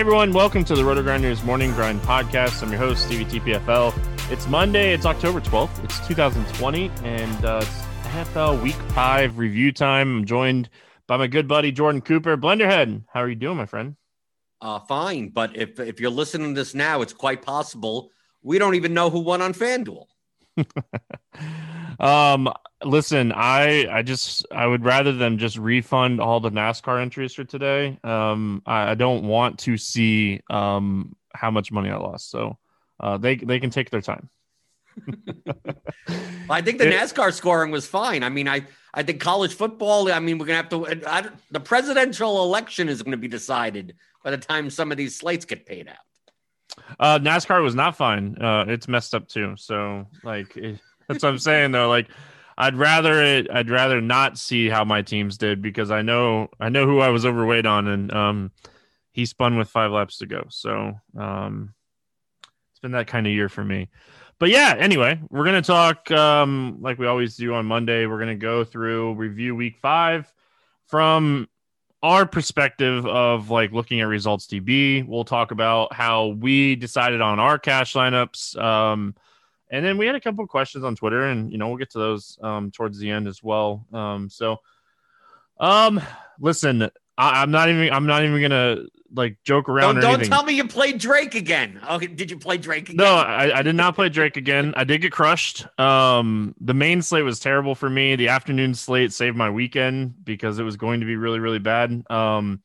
Hey everyone, welcome to the Roto Grinders Morning Grind Podcast. I'm your host, Stevie TPFL. It's Monday, it's October 12th, it's 2020, and uh, it's NFL Week 5 review time. I'm joined by my good buddy Jordan Cooper. Blenderhead, how are you doing, my friend? Uh, fine, but if, if you're listening to this now, it's quite possible we don't even know who won on FanDuel. um listen i i just i would rather them just refund all the nascar entries for today um i, I don't want to see um how much money i lost so uh they they can take their time I think the NASCAR scoring was fine. I mean, I I think college football. I mean, we're gonna have to. I, the presidential election is going to be decided by the time some of these slates get paid out. Uh, NASCAR was not fine. Uh, it's messed up too. So, like, it, that's what I'm saying though. Like, I'd rather it. I'd rather not see how my teams did because I know I know who I was overweight on, and um, he spun with five laps to go. So, um, it's been that kind of year for me. But yeah, anyway, we're gonna talk um, like we always do on Monday. We're gonna go through review week five from our perspective of like looking at results DB. We'll talk about how we decided on our cash lineups. Um, and then we had a couple of questions on Twitter, and you know we'll get to those um, towards the end as well. Um, so, um, listen, I, am not even I'm not even gonna like joke around. Don't, don't tell me you played Drake again. Okay, did you play Drake again? No, I, I did not play Drake again. I did get crushed. Um, the main slate was terrible for me. The afternoon slate saved my weekend because it was going to be really really bad. Um.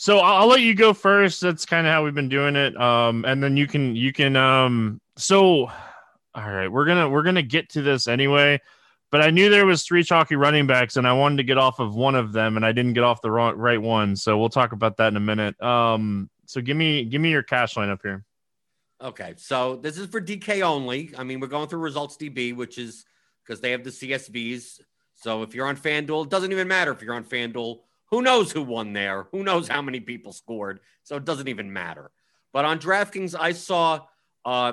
So I'll, I'll let you go first. That's kind of how we've been doing it. Um, and then you can you can um. So, all right, we're gonna we're gonna get to this anyway but I knew there was three chalky running backs, and I wanted to get off of one of them, and I didn't get off the wrong, right one. So we'll talk about that in a minute. Um, so give me give me your cash line up here. Okay, so this is for DK only. I mean, we're going through results DB, which is because they have the CSVs. So if you're on FanDuel, it doesn't even matter if you're on FanDuel. Who knows who won there? Who knows how many people scored? So it doesn't even matter. But on DraftKings, I saw uh,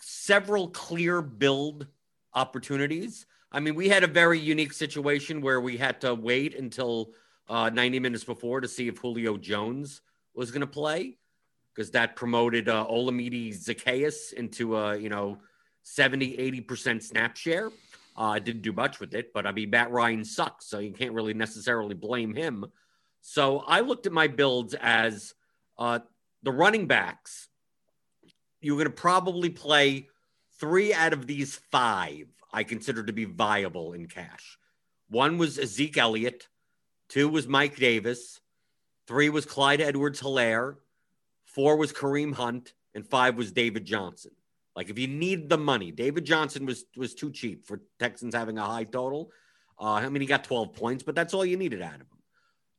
several clear build opportunities. I mean, we had a very unique situation where we had to wait until uh, 90 minutes before to see if Julio Jones was going to play because that promoted uh, Olamide Zaccheaus into a, you know, 70, 80% snap share. Uh, I didn't do much with it, but I mean, Matt Ryan sucks, so you can't really necessarily blame him. So I looked at my builds as uh, the running backs. You're going to probably play three out of these five I consider to be viable in cash. One was Zeke Elliott, two was Mike Davis, three was Clyde Edwards Helaire, four was Kareem Hunt, and five was David Johnson. Like if you need the money, David Johnson was was too cheap for Texans having a high total. Uh, I mean, he got 12 points, but that's all you needed out of him.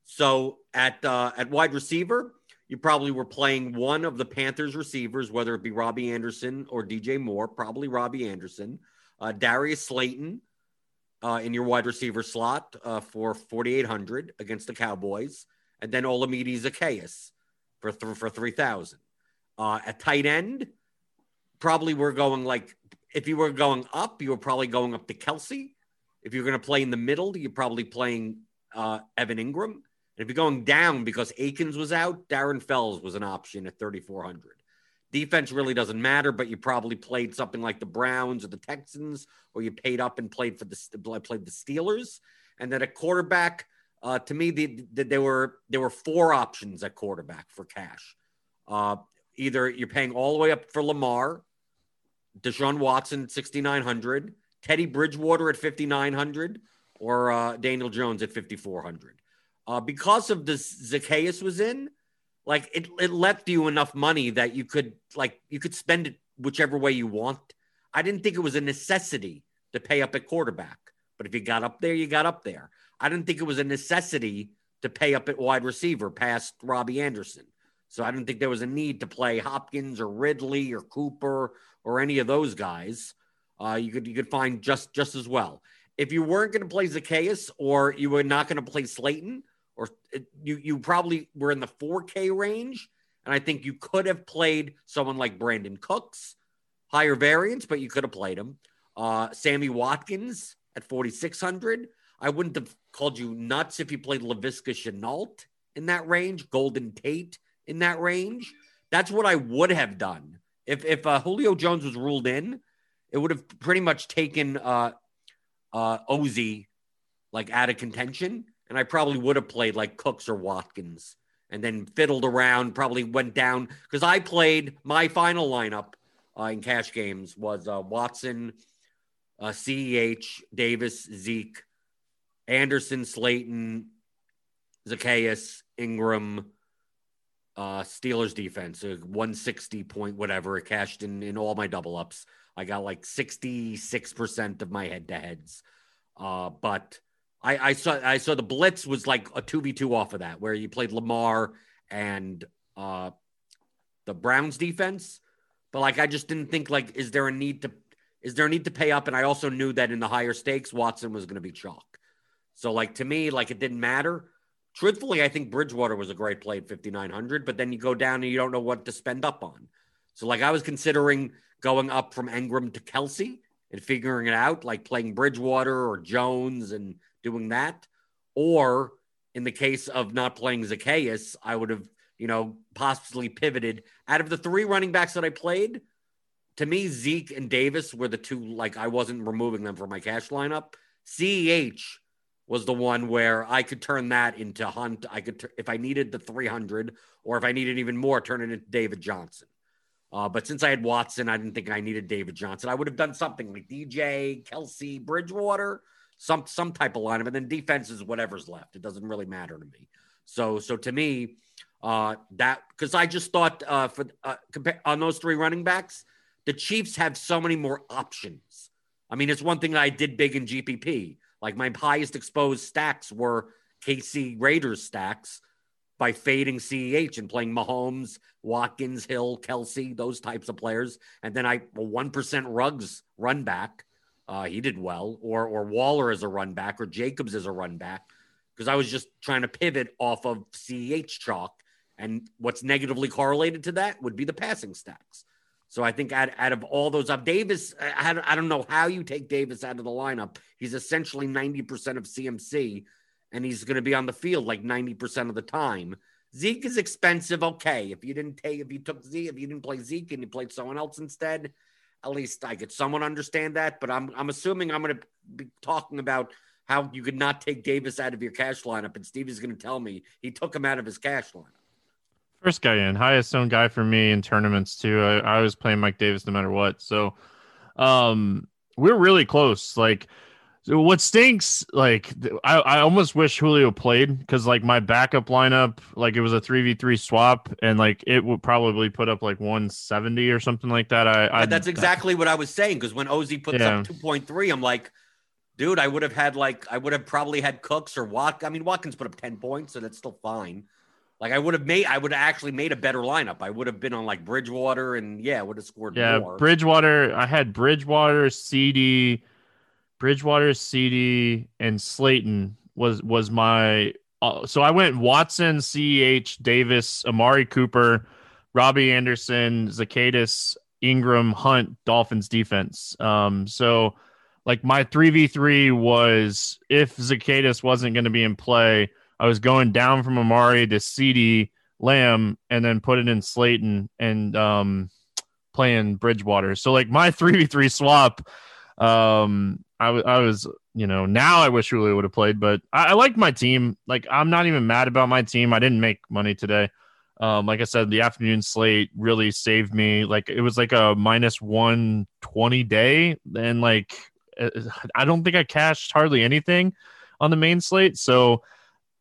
So at uh, at wide receiver, you probably were playing one of the Panthers receivers, whether it be Robbie Anderson or DJ Moore, probably Robbie Anderson, uh, Darius Slayton, uh, in your wide receiver slot uh, for 4,800 against the Cowboys, and then Olamide Zaccheaus for th- for 3,000. Uh, at tight end, probably we're going like if you were going up, you were probably going up to Kelce. If you're going to play in the middle, you're probably playing uh, Evan Engram. And if you're going down because Akins was out, Darren Fells was an option at 3,400. Defense really doesn't matter, but you probably played something like the Browns or the Texans, or you paid up and played for the played the Steelers. And then a quarterback, uh, to me, the, the, there were there were four options at quarterback for cash. Uh, either you're paying all the way up for Lamar, Deshaun Watson 6,900, Teddy Bridgewater at 5,900, or uh, Daniel Jones at 5,400. Uh, because of the Zaccheaus was in, like it, it left you enough money that you could like you could spend it whichever way you want. I didn't think it was a necessity to pay up at quarterback, but if you got up there, you got up there. I didn't think it was a necessity to pay up at wide receiver past Robbie Anderson. So I didn't think there was a need to play Hopkins or Ridley or Cooper or any of those guys. Uh, you could you could find just just as well. If you weren't going to play Zaccheaus or you were not going to play Slayton, or you you probably were in the 4K range, and I think you could have played someone like Brandin Cooks, higher variance, but you could have played him. Uh, Sammy Watkins at 4600. I wouldn't have called you nuts if you played Laviska Shenault in that range, Golden Tate in that range. That's what I would have done if if uh, Julio Jones was ruled in. It would have pretty much taken uh, uh, Ozzy like out of contention and I probably would have played like Cooks or Watkins and then fiddled around, probably went down because I played my final lineup uh, in cash games was uh, Watson, uh, CEH, Davis, Zeke, Anderson, Slayton, Zaccheaus, Engram, uh, Steelers defense, a 160 point whatever. It cashed in in all my double ups. I got like 66% of my head to heads. Uh, but I, I saw I saw the blitz was like a two v two off of that, where you played Lamar and uh, the Browns defense. But like, I just didn't think like, is there a need to is there a need to pay up? And I also knew that in the higher stakes, Watson was going to be chalk. So like to me, like it didn't matter. Truthfully, I think Bridgewater was a great play at 5,900, but then you go down and you don't know what to spend up on. So like I was considering going up from Engram to Kelce and figuring it out, like playing Bridgewater or Jones and doing that. Or in the case of not playing Zaccheaus, I would have, you know, possibly pivoted. Out of the three running backs that I played, to me, Zeke and Davis were the two, like, I wasn't removing them from my cash lineup. CEH was the one where I could turn that into Hunt. I could, if I needed the 300 or if I needed even more, turn it into David Johnson. Uh, but since I had Watson, I didn't think I needed David Johnson. I would have done something like DJ, Kelce, Bridgewater some some type of lineup, and then defense is whatever's left. It doesn't really matter to me. So so to me, uh, that because I just thought uh, for uh, compare on those three running backs, the Chiefs have so many more options. I mean, it's one thing I did big in GPP. Like my highest exposed stacks were KC Raiders stacks by fading CEH and playing Mahomes, Watkins, Hill, Kelce, those types of players. And then I one percent Ruggs run back uh, he did well, or or Waller as a run back, or Jacobs as a run back, because I was just trying to pivot off of CEH chalk, and what's negatively correlated to that would be the passing stacks. So I think out, out of all those up, Davis, I, I don't know how you take Davis out of the lineup. He's essentially 90% of CMC, and he's going to be on the field like 90% of the time. Zeke is expensive. Okay. If you didn't take, if you took Zeke, if you didn't play Zeke and you played someone else instead, at least I could somewhat understand that. But I'm I'm assuming I'm going to be talking about how you could not take Davis out of your cash lineup, and Steve is going to tell me he took him out of his cash lineup. First guy in, highest owned guy for me in tournaments too. I, I was playing Mike Davis no matter what. So, um, we're really close. Like what stinks, like I, I almost wish Julio played because like my backup lineup, like it was a three v three swap, and like it would probably put up like one seventy or something like that. I, I that's exactly what I was saying because when Ozzy puts yeah. up two point three, I'm like, dude, I would have had like I would have probably had Cooks or Wat. I mean, Watkins put up ten points, so that's still fine. Like I would have made, I would have actually made a better lineup. I would have been on like Bridgewater, and yeah, would have scored. Yeah, more. Bridgewater. I had Bridgewater, CeeDee Bridgewater, CeeDee, and Slayton was was my. Uh, so I went Watson, Ceh, Davis, Amari Cooper, Robbie Anderson, Zaccheaus, Engram, Hunt, Dolphins defense. Um, so like my 3v3 was if Zaccheaus wasn't going to be in play, I was going down from Amari to CeeDee Lamb and then put it in Slayton and um, playing Bridgewater. So like my 3v3 swap um, I, w- I was, you know, now I wish Julio would have played, but I, I liked my team. Like, I'm not even mad about my team. I didn't make money today. Um, like I said, the afternoon slate really saved me. Like, it was like a minus 120 day. And like, uh, I don't think I cashed hardly anything on the main slate. So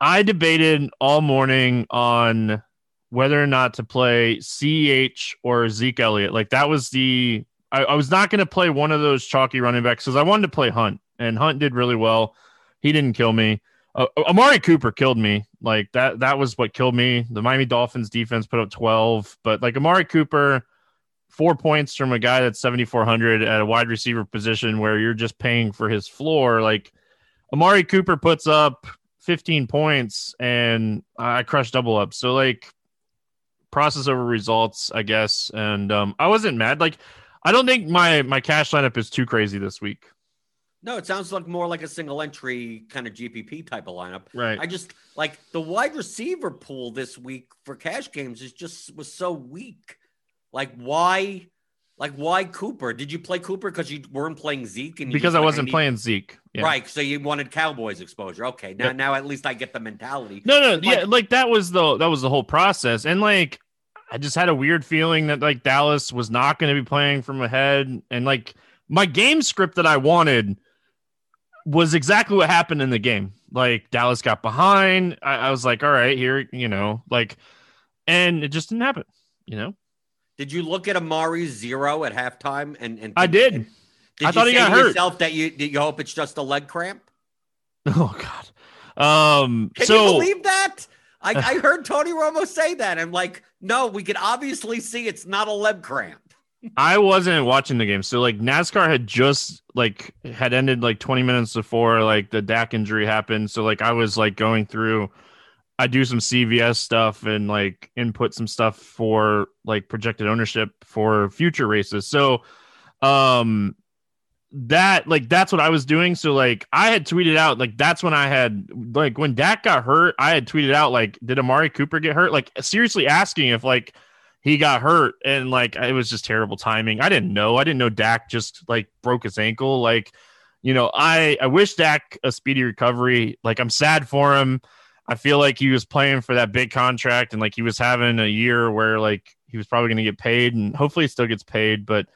I debated all morning on whether or not to play CH or Zeke Elliott. Like, that was the I, I was not going to play one of those chalky running backs because I wanted to play Hunt, and Hunt did really well. He didn't kill me. Uh, Amari Cooper killed me. Like that. That was what killed me. The Miami Dolphins defense put up twelve, but like Amari Cooper, four points from a guy that's seventy four hundred at a wide receiver position where you're just paying for his floor. Like Amari Cooper puts up fifteen points, and I crushed double up. So like process over results, I guess. And um, I wasn't mad. Like I don't think my my cash lineup is too crazy this week. No, it sounds like more like a single entry kind of GPP type of lineup. Right. I just like the wide receiver pool this week for cash games is just was so weak. Like why like why Cooper? Did you play Cooper because you weren't playing Zeke and because I wasn't playing Zeke? Yeah. Right. So you wanted Cowboys exposure. Okay. Now now at least I get the mentality. No, no, yeah, like that was the that was the whole process. And like I just had a weird feeling that like Dallas was not going to be playing from ahead, and like my game script that I wanted was exactly what happened in the game. Like Dallas got behind. I, I was like, all right, here, you know, like, and it just didn't happen. You know. Did you look at Amari zero at halftime? And and I did. And, did I thought he got hurt. Yourself that you you hope it's just a leg cramp. Oh God. Um. Can so, you believe that? I, I heard Tony Romo say that. I'm like, no, we can obviously see it's not a leg cramp. I wasn't watching the game, so like NASCAR had just like had ended like 20 minutes before like the Dak injury happened. So like I was like going through. I do some CVS stuff and like input some stuff for like projected ownership for future races. So, um, that like that's what I was doing. So like I had tweeted out like that's when I had like when Dak got hurt, I had tweeted out like did Amari Cooper get hurt? Like seriously asking if like he got hurt and like it was just terrible timing. I didn't know. I didn't know Dak just like broke his ankle. Like, you know, I I wish Dak a speedy recovery. Like I'm sad for him. I feel like he was playing for that big contract and like he was having a year where like he was probably going to get paid and hopefully he still gets paid, but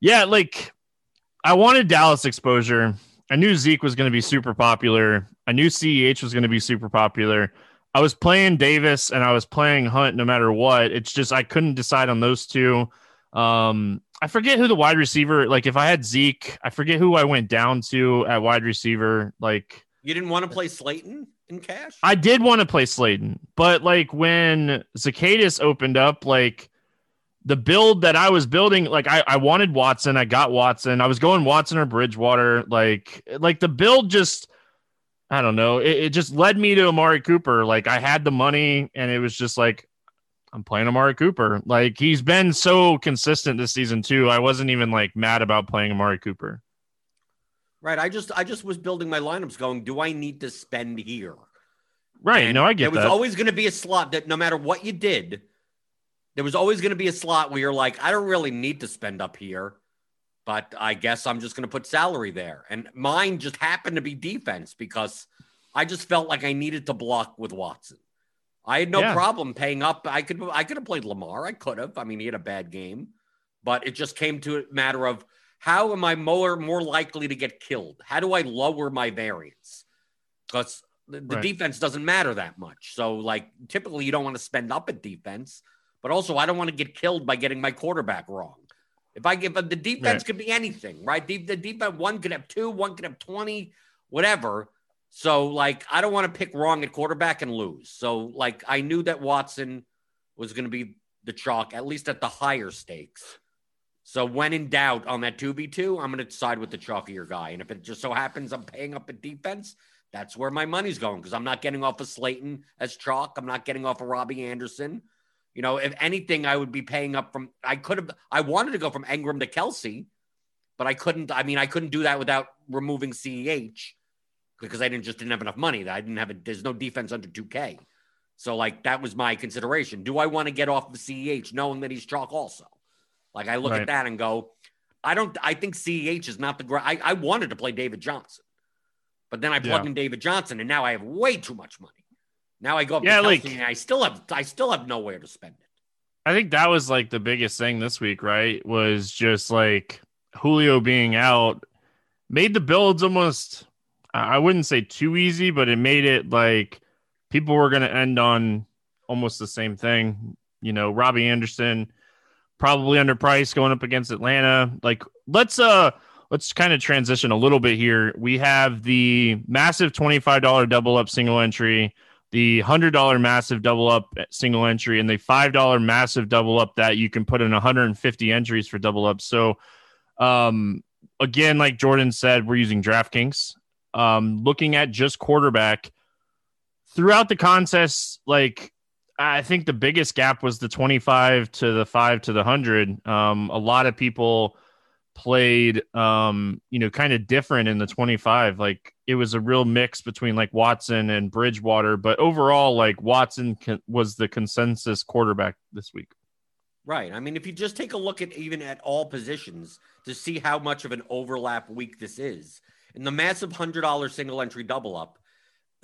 yeah, like I wanted Dallas exposure. I knew Zeke was going to be super popular. I knew CEH was going to be super popular. I was playing Davis and I was playing Hunt no matter what. It's just I couldn't decide on those two. Um, I forget who the wide receiver. Like if I had Zeke, I forget who I went down to at wide receiver. Like you didn't want to play Slayton in cash. I did want to play Slayton, but like when Zaccheaus opened up, like the build that I was building, like I, I wanted Watson, I got Watson. I was going Watson or Bridgewater. Like, like the build just, I don't know. It, it just led me to Amari Cooper. Like I had the money, and it was just like I'm playing Amari Cooper. Like he's been so consistent this season too. I wasn't even like mad about playing Amari Cooper. Right. I just I just was building my lineups, going, do I need to spend here? Right. And no, I get. There was always going to be a slot that no matter what you did there was always going to be a slot where you're like, I don't really need to spend up here, but I guess I'm just going to put salary there. And mine just happened to be defense because I just felt like I needed to block with Watson. I had no yeah. problem paying up. I could I could have played Lamar. I could have. I mean, he had a bad game, but it just came to a matter of how am I more more likely to get killed? How do I lower my variance? Because the, the right. defense doesn't matter that much. So, like, typically you don't want to spend up at defense but also I don't want to get killed by getting my quarterback wrong. If I give the defense right. could be anything, right? The, the defense one could have two, one could have 20, whatever. So like I don't want to pick wrong at quarterback and lose. So like I knew that Watson was going to be the chalk, at least at the higher stakes. So when in doubt on that 2v2, I'm going to side with the chalkier guy. And if it just so happens I'm paying up at defense, that's where my money's going because I'm not getting off of Slayton as chalk. I'm not getting off of Robbie Anderson. You know, if anything, I would be paying up from. I could have. I wanted to go from Engram to Kelce, but I couldn't. I mean, I couldn't do that without removing CEH because I didn't just didn't have enough money. I didn't have a. There's no defense under 2K, so like that was my consideration. Do I want to get off of CEH knowing that he's chalk also? Like I look right. at that and go, I don't. I think CEH is not the. I I wanted to play David Johnson. But then I plug yeah. in David Johnson, and now I have way too much money. Now I go up yeah, like, and I still have I still have nowhere to spend it. I think that was like the biggest thing this week, right? Was just like Julio being out made the builds almost I wouldn't say too easy, but it made it like people were going to end on almost the same thing. You know, Robbie Anderson probably underpriced going up against Atlanta. Like let's uh let's kind of transition a little bit here. We have the massive $25 double up single entry, the $100 massive double up single entry, and the $5 massive double up that you can put in 150 entries for double up. So, um, again, like Jordan said, we're using DraftKings. Um, looking at just quarterback throughout the contest, like I think the biggest gap was the 25 to the 5 to the 100. Um, a lot of people played um you know kind of different in the 25 like it was a real mix between like Watson and Bridgewater but overall like Watson con- was the consensus quarterback this week. Right i mean if you just take a look at even at all positions to see how much of an overlap week this is in the massive $100 single entry double up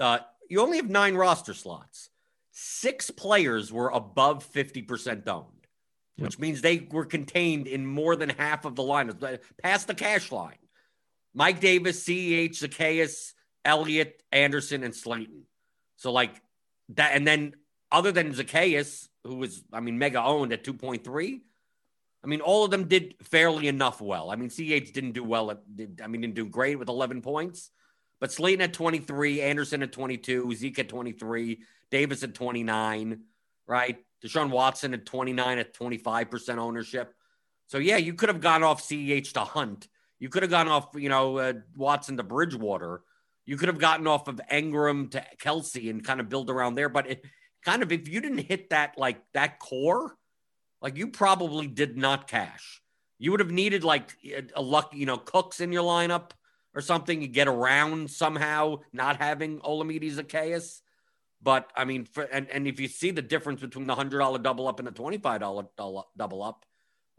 uh, you only have 9 roster slots. Six players were above 50% owned yep. which means they were contained in more than half of the line, past the cash line. Mike Davis, CEH, Zaccheaus, Elliott, Anderson, and Slayton. So like that, and then other than Zaccheaus, who was, I mean, mega owned at 2.3. I mean, all of them did fairly enough well. I mean, CH didn't do well. At, I mean, didn't do great with 11 points, but Slayton at 23, Anderson at 22, Zeke at 23, Davis at 29, right? Deshaun Watson at 29 at 25% ownership. So, yeah, you could have gone off CEH to Hunt. You could have gone off, you know, uh, Watson to Bridgewater. You could have gotten off of Engram to Kelce and kind of build around there. But it kind of, if you didn't hit that, like that core, like you probably did not cash. You would have needed like a luck, you know, Cooks in your lineup or something. You get around somehow not having Olamide Zaccheaus. But I mean, for, and, and if you see the difference between the hundred dollar double up and the twenty five dollar double up,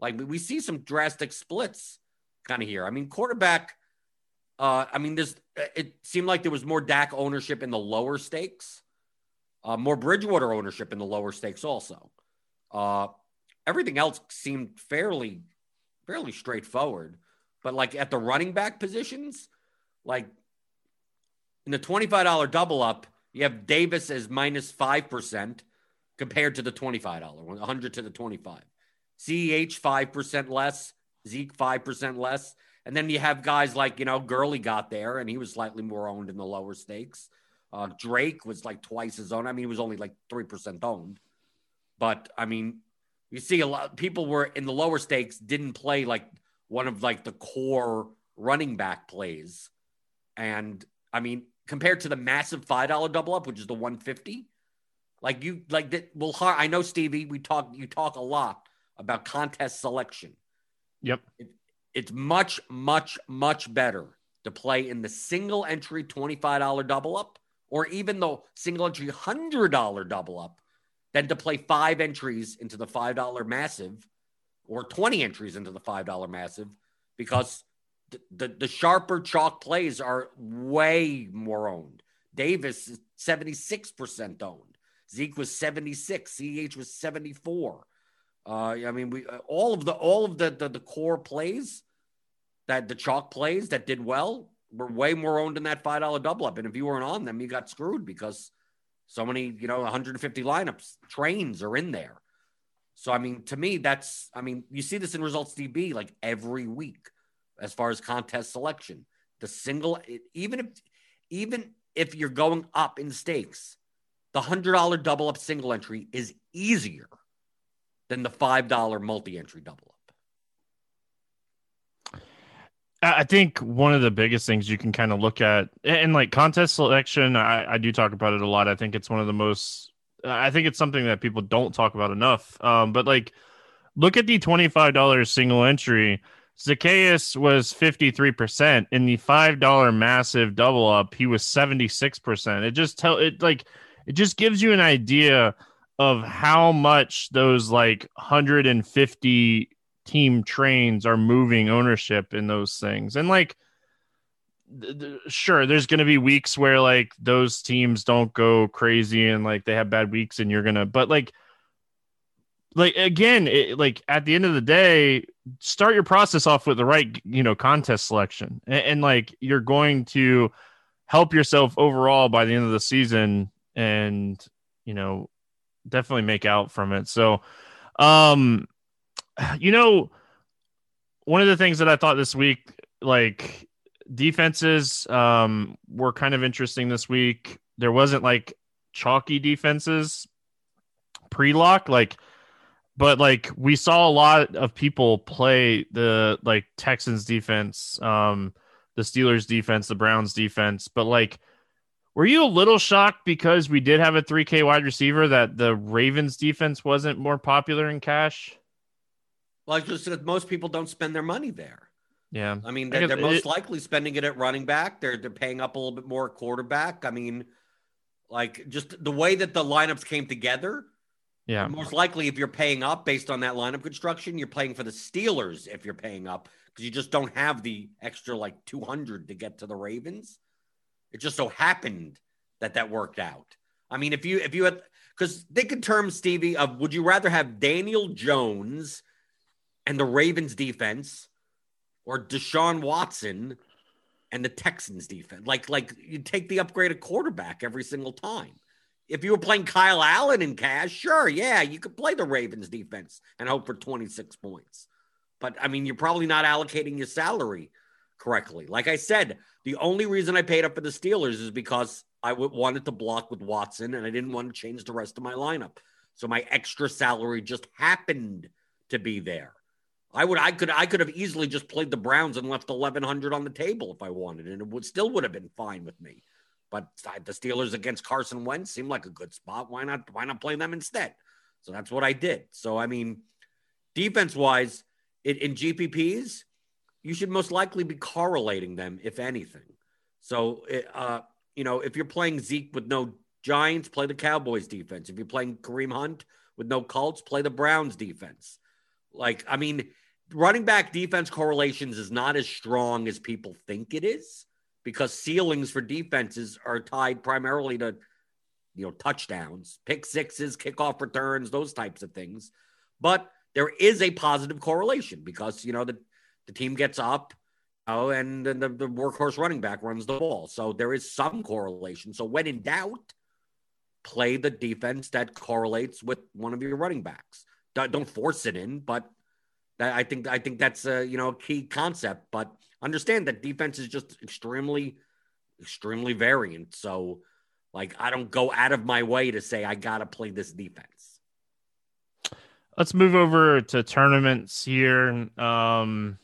like we see some drastic splits kind of here. I mean, quarterback. Uh, I mean, this it seemed like there was more Dak ownership in the lower stakes, uh, more Bridgewater ownership in the lower stakes also. Uh, everything else seemed fairly fairly straightforward, but like at the running back positions, like in the twenty five dollar double up you have Davis as minus 5% compared to the $25 one, 100 to the 25. CEH 5% less, Zeke 5% less. And then you have guys like, you know, Gurley got there and he was slightly more owned in the lower stakes. Uh, Drake was like twice his own. I mean, he was only like 3% owned. But I mean, you see a lot people were in the lower stakes didn't play like one of like the core running back plays. And I mean, compared to the massive five dollar double up, which is the one fifty. Like you, like that. Well, I know Stevie. We talk. You talk a lot about contest selection. Yep. It, it's much, much, much better to play in the single entry twenty five dollar double up, or even the single entry hundred dollar double up, than to play five entries into the five dollar massive, or twenty entries into the five dollar massive, because the, the, sharper chalk plays are way more owned. Davis is 76% owned. Zeke was 76. CH was 74. Uh, I mean, we uh, all of the all of the, the the core plays that the chalk plays that did well were way more owned in that five dollar double up. And if you weren't on them, you got screwed because so many, you know, 150 lineups trains are in there. So I mean, to me, that's I mean, you see this in results DB like every week as far as contest selection. The single, even if even if you're going up in stakes, the hundred dollar double up single entry is easier than the five dollar multi entry double up. I think one of the biggest things you can kind of look at and like contest selection, I, I do talk about it a lot. I think it's one of the most, I think it's something that people don't talk about enough. Um, but like, look at the $25 single entry. Zaccheaus was 53%. In the $5 massive double up, he was 76%. It just tell it like, it just gives you an idea of how much those like 150 team trains are moving ownership in those things. And like, sure, there's going to be weeks where like those teams don't go crazy and like they have bad weeks and you're going to, but like, like again, it, like at the end of the day, start your process off with the right, you know, contest selection, and, and like you're going to help yourself overall by the end of the season, and you know, definitely make out from it. So, um, you know, one of the things that I thought this week, like defenses, um, were kind of interesting this week. There wasn't like chalky defenses pre-lock, like, but like we saw a lot of people play the like Texans defense, um, the Steelers defense, the Browns defense, but like. Were you a little shocked because we did have a 3K wide receiver that the Ravens defense wasn't more popular in cash? Well, just that most people don't spend their money there. Yeah. I mean, they're, guess they're most it- likely spending it at running back. They're they're paying up a little bit more quarterback. I mean, like just the way that the lineups came together. Yeah. Most likely, if you're paying up based on that lineup construction, you're playing for the Steelers if you're paying up because you just don't have the extra like 200 to get to the Ravens. It just so happened that that worked out. I mean, if you if you had because think in terms, Stevie, of would you rather have Daniel Jones and the Ravens defense or Deshaun Watson and the Texans defense? Like like you take the upgraded quarterback every single time. If you were playing Kyle Allen in cash, sure, yeah, you could play the Ravens defense and hope for 26 points. But I mean, you're probably not allocating your salary correctly. Like I said, the only reason I paid up for the Steelers is because I wanted to block with Watson and I didn't want to change the rest of my lineup. So my extra salary just happened to be there. I would, I could, I could have easily just played the Browns and left eleven hundred on the table if I wanted, and it would still would have been fine with me. But the Steelers against Carson Wentz seemed like a good spot. Why not? Why not play them instead? So that's what I did. So I mean, defense wise, it, in GPPs, you should most likely be correlating them, if anything. So, uh, you know, if you're playing Zeke with no Giants, play the Cowboys defense. If you're playing Kareem Hunt with no Colts, play the Browns defense. Like, I mean, running back defense correlations is not as strong as people think it is because ceilings for defenses are tied primarily to, you know, touchdowns, pick sixes, kickoff returns, those types of things. But there is a positive correlation because, you know, the, the team gets up, oh, and then the, the workhorse running back runs the ball. So there is some correlation. So when in doubt, play the defense that correlates with one of your running backs. Don't, don't force it in, but I think I think that's a you know key concept. But understand that defense is just extremely, extremely variant. So, like, I don't go out of my way to say I got to play this defense. Let's move over to tournaments here. Um,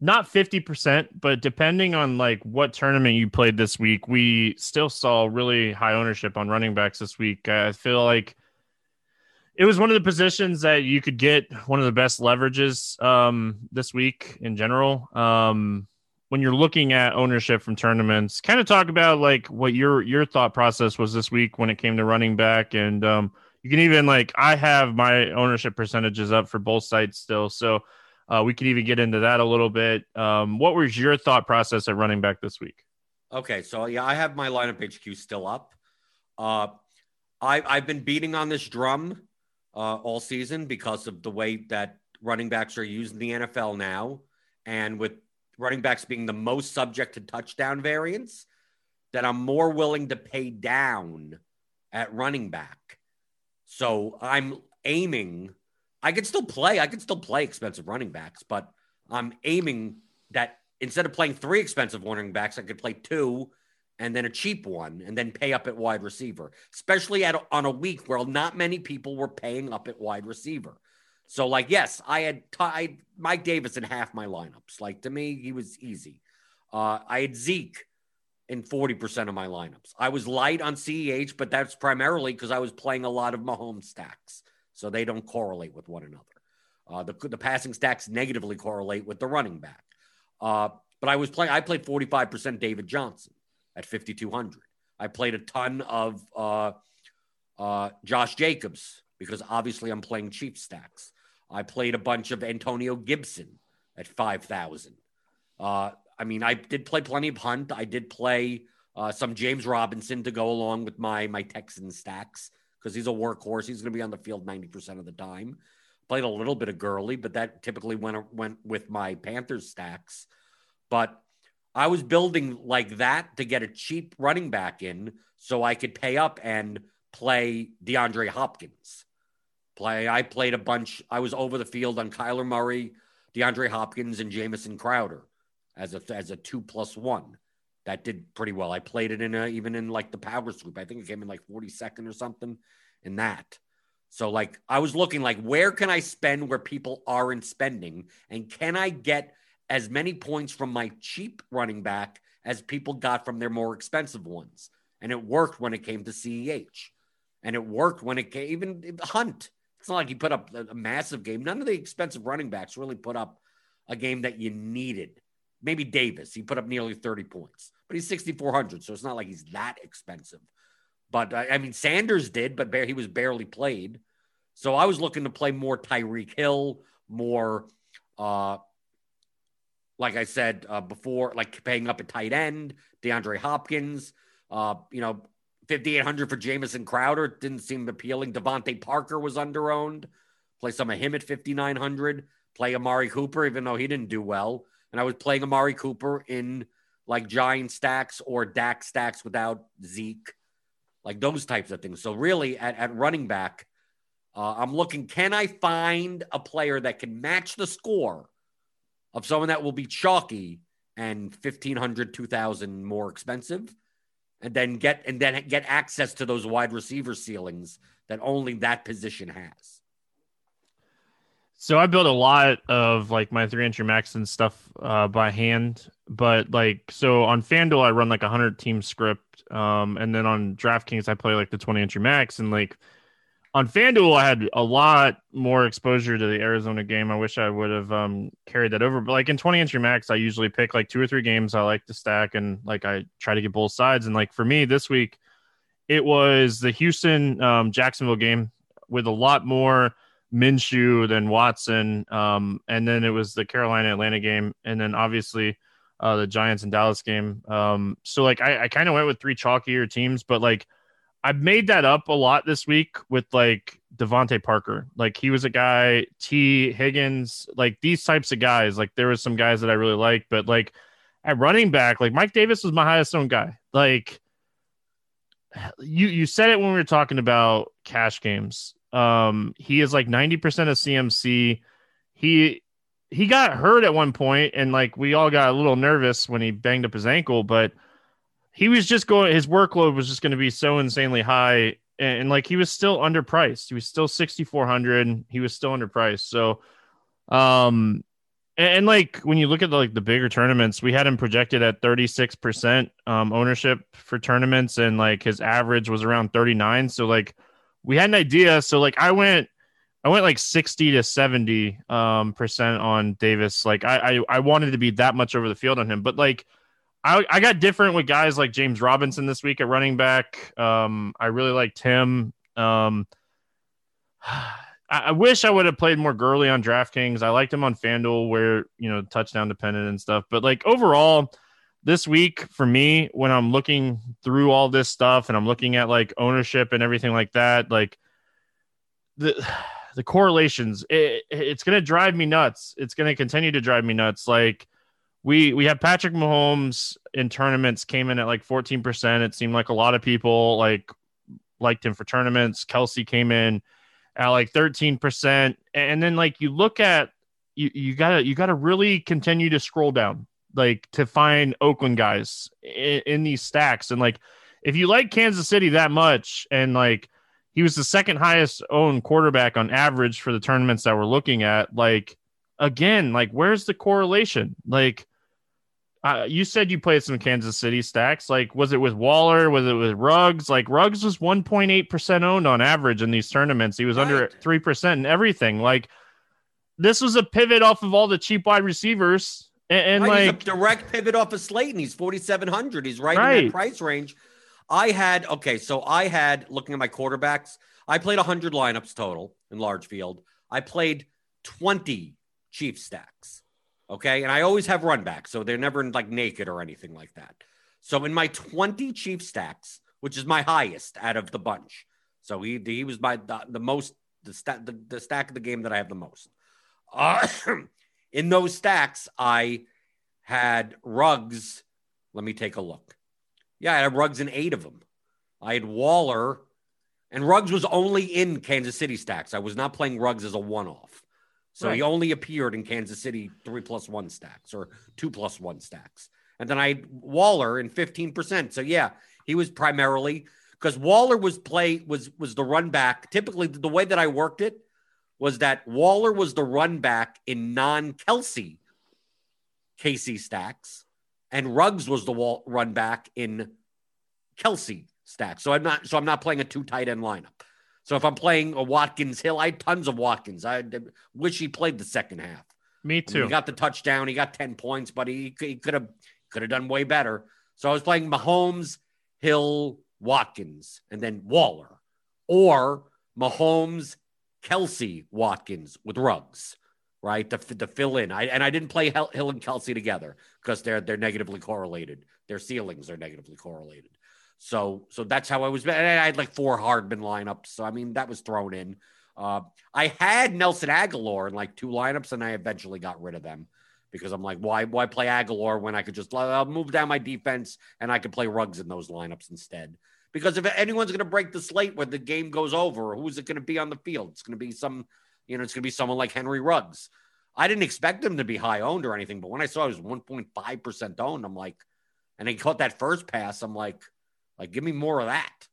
not 50%, but depending on like what tournament you played this week, we still saw really high ownership on running backs this week. I feel like it was one of the positions that you could get one of the best leverages um, this week in general. Um, when you're looking at ownership from tournaments, kind of talk about like what your your thought process was this week when it came to running back, and um, you can even like I have my ownership percentages up for both sites still, so uh, we could even get into that a little bit. Um, what was your thought process at running back this week? Okay, so yeah, I have my lineup HQ still up. Uh, I I've been beating on this drum uh, all season because of the way that running backs are used in the NFL now, and with running backs being the most subject to touchdown variance, that I'm more willing to pay down at running back. So I'm aiming. I could still play. I could still play expensive running backs, but I'm aiming that instead of playing three expensive running backs, I could play two and then a cheap one and then pay up at wide receiver, especially at on a week where not many people were paying up at wide receiver. So, like, yes, I had Mike Davis in half my lineups. Like, to me, he was easy. Uh, I had Zeke in 40% of my lineups. I was light on CEH, but that's primarily because I was playing a lot of Mahomes stacks. So they don't correlate with one another. Uh, the, the passing stacks negatively correlate with the running back. Uh, but I was playing, I played 45% David Johnson at 5,200. I played a ton of uh, uh, Josh Jacobs because obviously I'm playing cheap stacks. I played a bunch of Antonio Gibson at 5,000. Uh, I mean, I did play plenty of Hunt. I did play uh, some James Robinson to go along with my my Texan stacks because he's a workhorse. He's going to be on the field 90% of the time. Played a little bit of Gurley, but that typically went went with my Panthers stacks. But I was building like that to get a cheap running back in so I could pay up and play DeAndre Hopkins. Play I played a bunch. I was over the field on Kyler Murray, DeAndre Hopkins, and Jamison Crowder as a as a two plus one. That did pretty well. I played it in a, even in like the power group. I think it came in like 42nd or something in that. So like I was looking like where can I spend where people aren't spending and can I get as many points from my cheap running back as people got from their more expensive ones. And it worked when it came to CEH. And it worked when it came even Hunt. It's not like he put up a, massive game. None of the expensive running backs really put up a game that you needed. Maybe Davis, he put up nearly 30 points, but he's 6,400. So it's not like he's that expensive. But I mean, Sanders did, but he was barely played. So I was looking to play more Tyreek Hill, more, uh, like I said uh, before, like paying up a tight end, DeAndre Hopkins, uh, you know, 5,800 for Jamison Crowder didn't seem appealing. DeVante Parker was underowned. Play some of him at 5,900. Play Amari Cooper, even though he didn't do well and I was playing Amari Cooper in like giant stacks or Dak stacks without Zeke, like those types of things. So really, at, at running back, uh, I'm looking. Can I find a player that can match the score of someone that will be chalky and 1500 2000 more expensive and then get and then get access to those wide receiver ceilings that only that position has. So I built a lot of like my three entry max and stuff uh, by hand, but like so on FanDuel I run like a hundred team script, um, and then on DraftKings I play like the twenty entry max, and like on FanDuel I had a lot more exposure to the Arizona game. I wish I would have um, carried that over, but like in twenty entry max I usually pick like two or three games I like to stack, and like I try to get both sides. And like for me this week, it was the Houston um, Jacksonville game with a lot more Minshew, than Watson, um, and then it was the Carolina Atlanta game, and then obviously uh, the Giants and Dallas game. Um, so like I, I kind of went with three chalkier teams, but like I've made that up a lot this week with like DeVante Parker. Like he was a guy, Tee Higgins, like these types of guys. Like there was some guys that I really liked, but like at running back, like Mike Davis was my highest owned guy. Like you you said it when we were talking about cash games. Um, he is like 90% of CMC. He he got hurt at one point and like we all got a little nervous when he banged up his ankle, but he was just going his workload was just going to be so insanely high and, and, like he was still underpriced. He was still 6400, he was still underpriced. So um and, and, like when you look at the, like the bigger tournaments, we had him projected at 36% um ownership for tournaments and like his average was around 39. So like we had an idea. So like I went, I went like 60 to 70 um, percent on Davis. Like I, I, I wanted to be that much over the field on him, but like I, I got different with guys like James Robinson this week at running back. Um, I really liked him. Um, I, I wish I would have played more Gurley on DraftKings. I liked him on FanDuel where, you know, touchdown dependent and stuff. But like overall, this week for me when i'm looking through all this stuff and i'm looking at like ownership and everything like that like the the correlations it, it's to drive me nuts it's to continue to drive me nuts like we we have patrick mahomes in tournaments came in at like 14% it seemed like a lot of people like liked him for tournaments Kelce came in at like 13% and then like you look at you, you gotta you gotta really continue to scroll down like to find Oakland guys in, in these stacks. And like, if you like Kansas City that much, and like he was the second highest owned quarterback on average for the tournaments that we're looking at. Like, again, like, where's the correlation? Like, uh, you said you played some Kansas City stacks. Like, was it with Waller? Was it with Ruggs? Like, Ruggs was 1.8% owned on average in these tournaments. He was right. under 3% and everything. Like, this was a pivot off of all the cheap wide receivers. And, and right, like, direct pivot off of Slayton. He's 4,700. He's right, right in that price range. I had, okay, so I had, looking at my quarterbacks, I played 100 lineups total in large field. I played 20 Chief stacks. Okay. And I always have run back. So they're never like naked or anything like that. So in my 20 chief stacks, which is my highest out of the bunch. So he, he was my, the, the most, the, stack the, the stack of the game that I have the most. Uh, in those stacks, I had Ruggs. Let me take a look. Yeah, I had Ruggs in eight of them. I had Waller, and Ruggs was only in Kansas City stacks. I was not playing Ruggs as a one off. So right. he only appeared in Kansas City three plus one stacks or two plus one stacks. And then I had Waller in 15%. So yeah, he was primarily because Waller was play was was the run back. Typically, the way that I worked it was that Waller was the run back in non-Kelce Casey stacks, and Ruggs was the wall, run back in Kelce stacks. So I'm not so I'm not playing a two tight end lineup. So if I'm playing a Watkins Hill, I had tons of Watkins. I wish he played the second half. Me too. I mean, he got the touchdown. He got 10 points, but he, he could have could have done way better. So I was playing Mahomes, Hill, Watkins, and then Waller, or Mahomes, Kelce, Watkins with Ruggs, right? To, to fill in. I, and I didn't play Hill and Kelce together because they're they're negatively correlated. Their ceilings are negatively correlated. So so that's how I was. I had like four Hardman lineups. So I mean that was thrown in. Uh, I had Nelson Agholor in like two lineups, and I eventually got rid of them because I'm like, why why play Agholor when I could just I'll move down my defense and I could play Ruggs in those lineups instead. Because if anyone's going to break the slate when the game goes over, who's it going to be on the field? It's going to be some, you know, it's going to be someone like Henry Ruggs. I didn't expect him to be high owned or anything, but when I saw he was 1.5 percent owned, I'm like, and he caught that first pass, I'm like, like, give me more of that.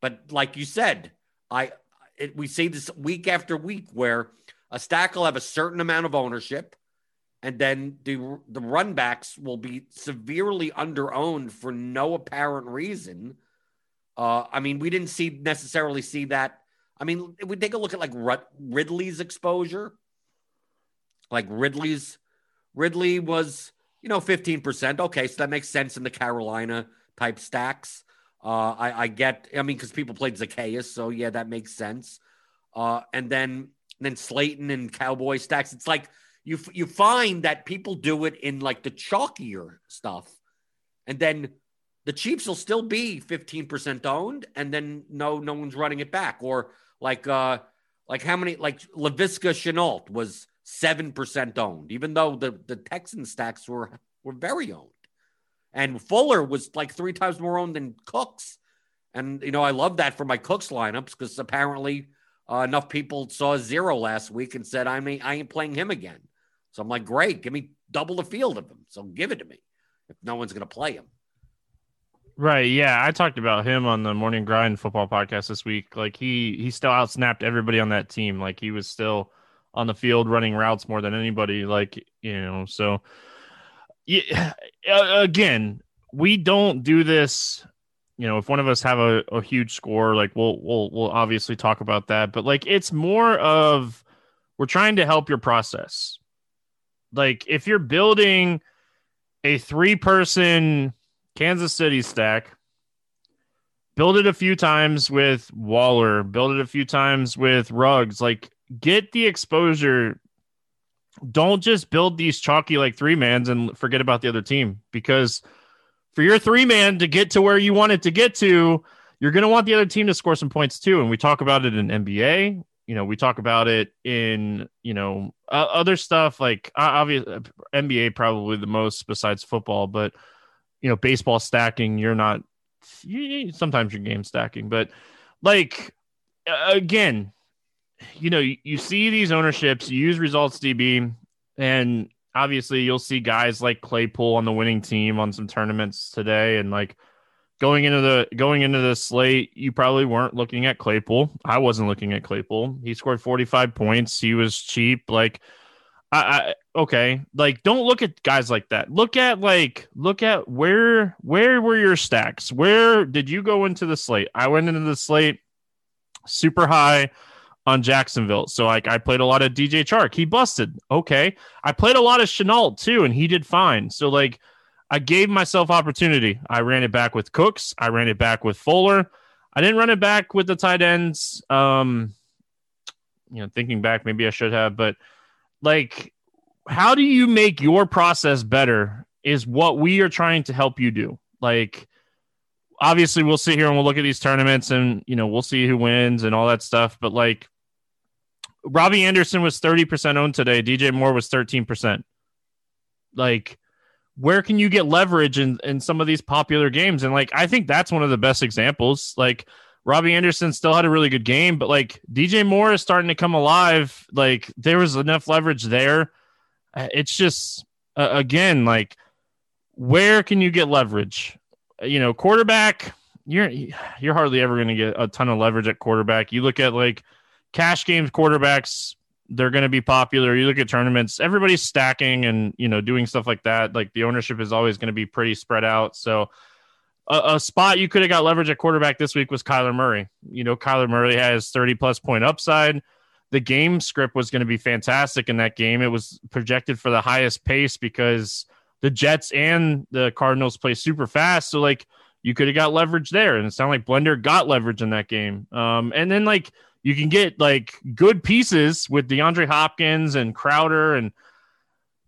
But like you said, I it, we see this week after week where a stack will have a certain amount of ownership, and then the the runbacks will be severely underowned for no apparent reason. Uh, I mean, we didn't see necessarily see that. I mean, we take a look at like Ridley's exposure, like Ridley's Ridley was you know 15%. Okay, so that makes sense in the Carolina type stacks. Uh, I, I get, I mean, because people played Zaccheaus, so yeah, that makes sense. Uh, and then then Slayton and Cowboy stacks. It's like you you find that people do it in like the chalkier stuff, and then the Chiefs will still be fifteen percent owned, and then no no one's running it back. Or like uh like how many like Laviska Shenault was seven percent owned, even though the the Texan stacks were were very owned. And Fuller was like three times more owned than Cooks. And, you know, I love that for my Cooks lineups because apparently uh, enough people saw zero last week and said, I mean, I ain't playing him again. So I'm like, great, give me double the field of him. So give it to me if no one's going to play him. Right. Yeah. I talked about him on the morning grind football podcast this week. Like he, he still outsnapped everybody on that team. Like he was still on the field running routes more than anybody. Like, you know, so yeah, uh, again, we don't do this. You know, if one of us have a, a huge score, like we'll we'll we'll obviously talk about that. But like, it's more of we're trying to help your process. Like, if you're building a three person Kansas City stack, build it a few times with Waller, build it a few times with Ruggs. Like, get the exposure don't just build these chalky like three mans and forget about the other team because for your three man to get to where you want it to get to, you're going to want the other team to score some points too. And we talk about it in NBA. You know, we talk about it in you know uh, other stuff like uh, obviously NBA probably the most besides football, but you know baseball stacking. You're not. You, sometimes you're game stacking, but like again, you know, you, see these ownerships, use results DB, and obviously you'll see guys like Claypool on the winning team on some tournaments today, and like going into the going into the slate, you probably weren't looking at Claypool. I wasn't looking at Claypool. He scored 45 points. He was cheap. Like I, I okay, like don't look at guys like that. Look at like look at where where were your stacks? Where did you go into the slate? I went into the slate super high on Jacksonville. So like I played a lot of DJ Chark. He busted. Okay. I played a lot of Shenault too, and he did fine. So like I gave myself opportunity. I ran it back with Cooks. I ran it back with Fuller. I didn't run it back with the tight ends. Um, you know, thinking back, maybe I should have, but like, how do you make your process better? Is what we are trying to help you do. Like, obviously, we'll sit here and we'll look at these tournaments, and you know, we'll see who wins and all that stuff. But like, Robbie Anderson was thirty percent owned today. DJ Moore was thirteen percent. Like, where can you get leverage in, in some of these popular games? And like, I think that's one of the best examples. Like, Robbie Anderson still had a really good game, but like DJ Moore is starting to come alive. Like, there was enough leverage there. It's just, uh, again, like, where can you get leverage? You know, quarterback, you're you're hardly ever going to get a ton of leverage at quarterback. You look at like cash games quarterbacks they're going to be popular. You look at tournaments, everybody's stacking and you know doing stuff like that. Like the ownership is always going to be pretty spread out. So a, a, spot you could have got leverage at quarterback this week was Kyler Murray. You know, Kyler Murray has 30 plus point upside. The game script was going to be fantastic in that game. It was projected for the highest pace because the Jets and the Cardinals play super fast. So like you could have got leverage there, and it sounded like Blender got leverage in that game. Um, and then like you can get like good pieces with DeAndre Hopkins and Crowder and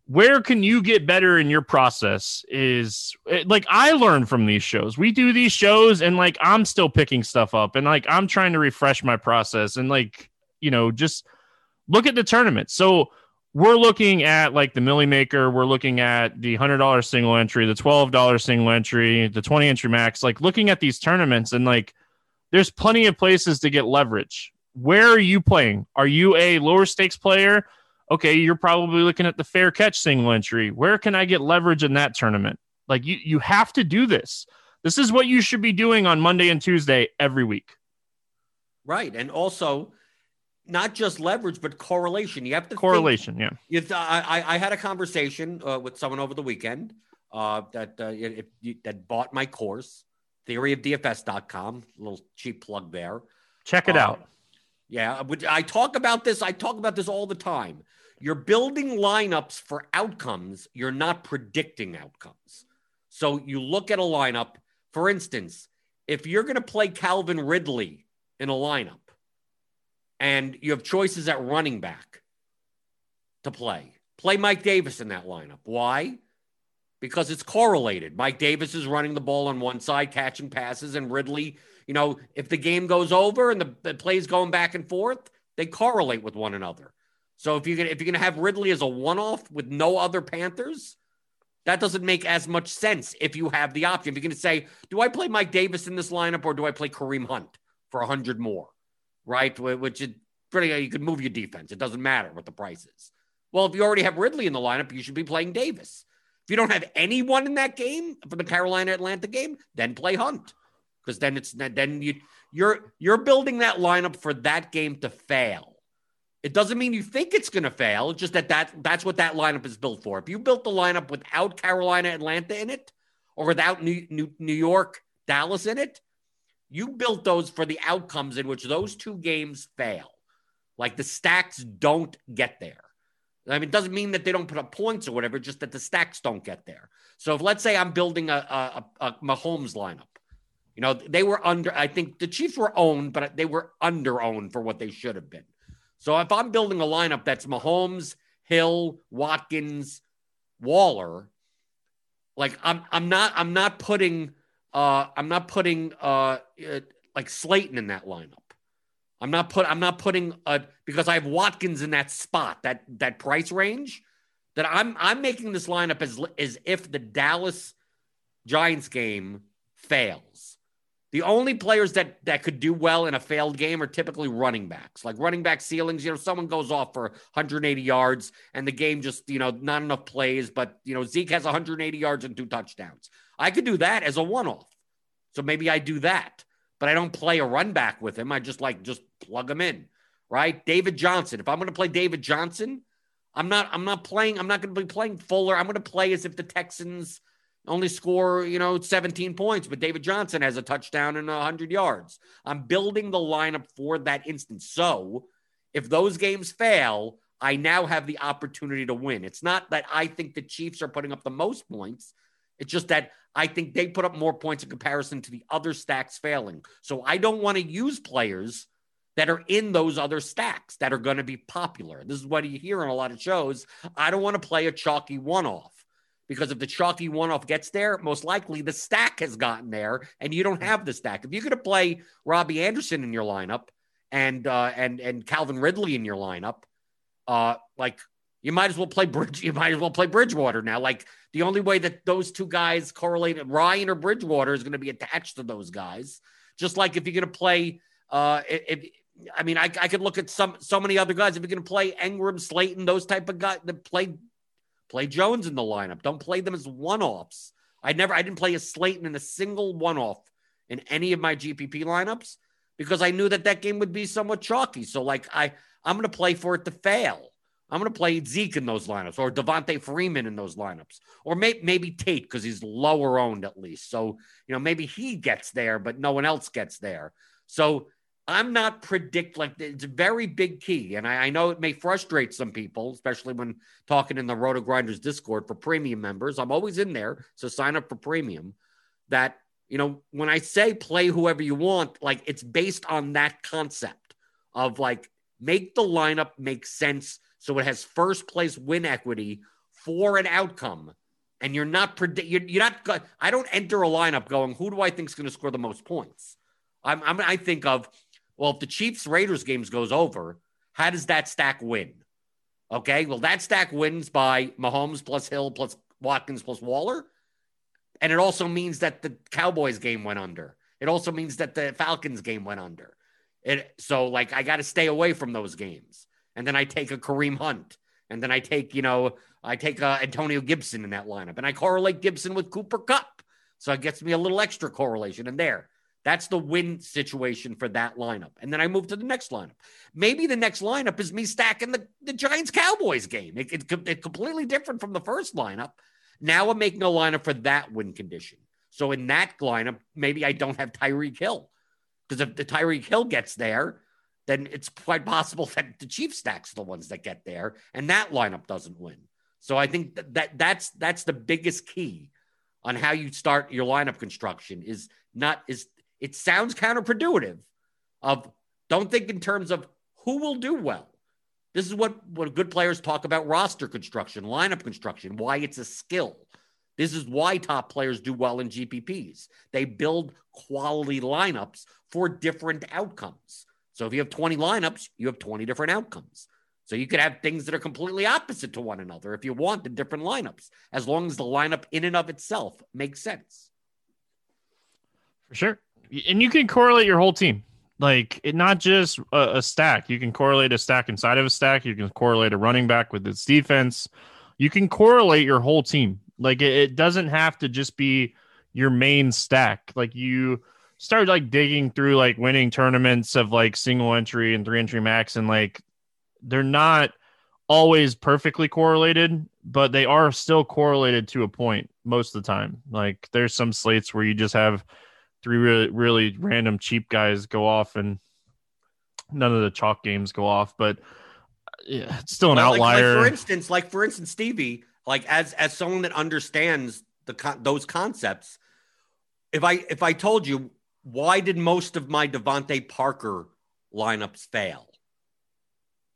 where can you get better in your process is like I learn from these shows. We do these shows and like I'm still picking stuff up and like I'm trying to refresh my process and like you know just look at the tournament. So we're looking at like the Milly Maker, we're looking at the hundred dollar single entry, the twelve dollar single entry, the twenty entry max. Like looking at these tournaments and like there's plenty of places to get leverage where are you playing? Are you a lower stakes player? Okay, you're probably looking at the fair catch single entry. Where can I get leverage in that tournament? Like you, you have to do this. This is what you should be doing on Monday and Tuesday every week. Right, and also not just leverage, but correlation. You have to correlation. Think, yeah. If, I, I had a conversation uh, with someone over the weekend uh, that uh, if, that bought my course, theoryofdfs.com. A little cheap plug there. Check it out. Yeah, I talk about this. I talk about this all the time. You're building lineups for outcomes. You're not predicting outcomes. So you look at a lineup. For instance, if you're going to play Calvin Ridley in a lineup, and you have choices at running back to play, play Mike Davis in that lineup. Why? Because it's correlated. Mike Davis is running the ball on one side, catching passes, and Ridley you know, if the game goes over and the, the plays going back and forth, they correlate with one another. So if you're gonna if you're gonna have Ridley as a one-off with no other Panthers, that doesn't make as much sense if you have the option. If you're gonna say, do I play Mike Davis in this lineup or do I play Kareem Hunt for a hundred more? Right? Which is pretty you could move your defense. It doesn't matter what the price is. Well, if you already have Ridley in the lineup, you should be playing Davis. If you don't have anyone in that game for the Carolina Atlanta game, then play Hunt because then it's then you you're you're building that lineup for that game to fail. It doesn't mean you think it's going to fail. It's just that, that that's what that lineup is built for. If you built the lineup without Carolina, Atlanta in it, or without New, New, New York, Dallas in it, you built those for the outcomes in which those two games fail. Like the stacks don't get there. I mean, it doesn't mean that they don't put up points or whatever, just that the stacks don't get there. So if let's say I'm building a, a, a Mahomes lineup you know, they were under, I think the Chiefs were owned, but they were under owned for what they should have been. So if I'm building a lineup that's Mahomes, Hill, Watkins, Waller, like I'm I'm not I'm not putting uh I'm not putting uh, uh like Slayton in that lineup. I'm not put I'm not putting uh because I have Watkins in that spot, that that price range, that I'm I'm making this lineup as as if the Dallas Giants game fails. The only players that that could do well in a failed game are typically running backs. Like running back ceilings, you know, someone goes off for 180 yards and the game just, you know, not enough plays, but you know, Zeke has 180 yards and two touchdowns. I could do that as a one-off. So maybe I do that, but I don't play a run back with him. I just like just plug him in, right? David Johnson. If I'm going to play David Johnson, I'm not. I'm not playing. I'm not going to be playing Fuller. I'm going to play as if the Texans only score, you know, 17 points, but David Johnson has a touchdown and 100 yards. I'm building the lineup for that instance. So if those games fail, I now have the opportunity to win. It's not that I think the Chiefs are putting up the most points. It's just that I think they put up more points in comparison to the other stacks failing. So I don't want to use players that are in those other stacks that are going to be popular. This is what you hear on a lot of shows. I don't want to play a chalky one off because if the chalky one off gets there, most likely the stack has gotten there and you don't have the stack. If you're going to play Robbie Anderson in your lineup and uh, and and Calvin Ridley in your lineup, uh, like you might as well play Bridge. You might as well play Bridgewater now. Like the only way that those two guys correlate, Ryan or Bridgewater, is going to be attached to those guys. Just like if you're going to play, uh, if I mean, I, I could look at some so many other guys. If you're going to play Engram, Slayton, those type of guys that play Play Jones in the lineup. Don't play them as one-offs. I never I didn't play a Slayton in a single one-off in any of my GPP lineups because I knew that that game would be somewhat chalky. So like I I'm going to play for it to fail. I'm going to play Zeke in those lineups or Devonta Freeman in those lineups or may, maybe Tate because he's lower owned at least. So, you know, maybe he gets there, but no one else gets there. So I'm not predict like it's a very big key, and I, I, know it may frustrate some people, especially when talking in the RotoGrinders Discord for premium members. I'm always in there, so sign up for premium. That you know, when I say play whoever you want, like it's based on that concept of like make the lineup make sense so it has first place win equity for an outcome. And you're not predict. You're, you're not. I don't enter a lineup going, who do I think is going to score the most points? I'm, I'm, I think of well, if the Chiefs Raiders games goes over, how does that stack win? Okay, well, that stack wins by Mahomes plus Hill plus Watkins plus Waller. And it also means that the Cowboys game went under. It also means that the Falcons game went under. It so like I got to stay away from those games. And then I take a Kareem Hunt. And then I take, you know, I take uh, Antonio Gibson in that lineup. And I correlate Gibson with Cooper Kupp. So it gets me a little extra correlation in there. That's the win situation for that lineup. And then I move to the next lineup. Maybe the next lineup is me stacking the, the Giants Cowboys game. It, it, it's completely different from the first lineup. Now I'm making a lineup for that win condition. So in that lineup, maybe I don't have Tyreek Hill. Because if the Tyreek Hill gets there, then it's quite possible that the Chiefs stacks the ones that get there, and that lineup doesn't win. So I think that, that that's that's the biggest key on how you start your lineup construction is not is it sounds counterproductive of don't think in terms of who will do well. This is what, what good players talk about roster construction, lineup construction, why it's a skill. This is why top players do well in GPPs. They build quality lineups for different outcomes. So if you have 20 lineups, you have 20 different outcomes. So you could have things that are completely opposite to one another if you want the different lineups, as long as the lineup in and of itself makes sense. For sure and you can correlate your whole team. Like it not just a, a, stack. You can correlate a stack inside of a stack. You can correlate a running back with its defense. You can correlate your whole team. Like it, it doesn't have to just be your main stack. Like you start like digging through like winning tournaments of like single entry and three entry max and like they're not always perfectly correlated but they are still correlated to a point most of the time. Like there's some slates where you just have three really really random cheap guys go off and none of the chalk games go off but yeah, it's still an well, outlier like, like for instance like for instance stevie like as as someone that understands the those concepts if i if i told you why did most of my DeVante Parker lineups fail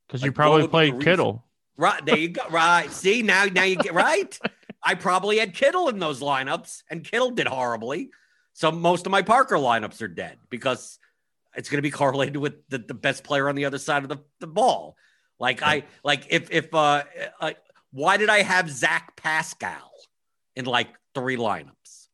because like, you probably played Kittle. Right there, you go. Right, see now, now you get right. I probably had Kittle in those lineups, and Kittle did horribly. So most of my Parker lineups are dead because it's going to be correlated with the, the best player on the other side of the, the ball. Like I like if if uh, uh why did I have Zach Pascal in like three lineups?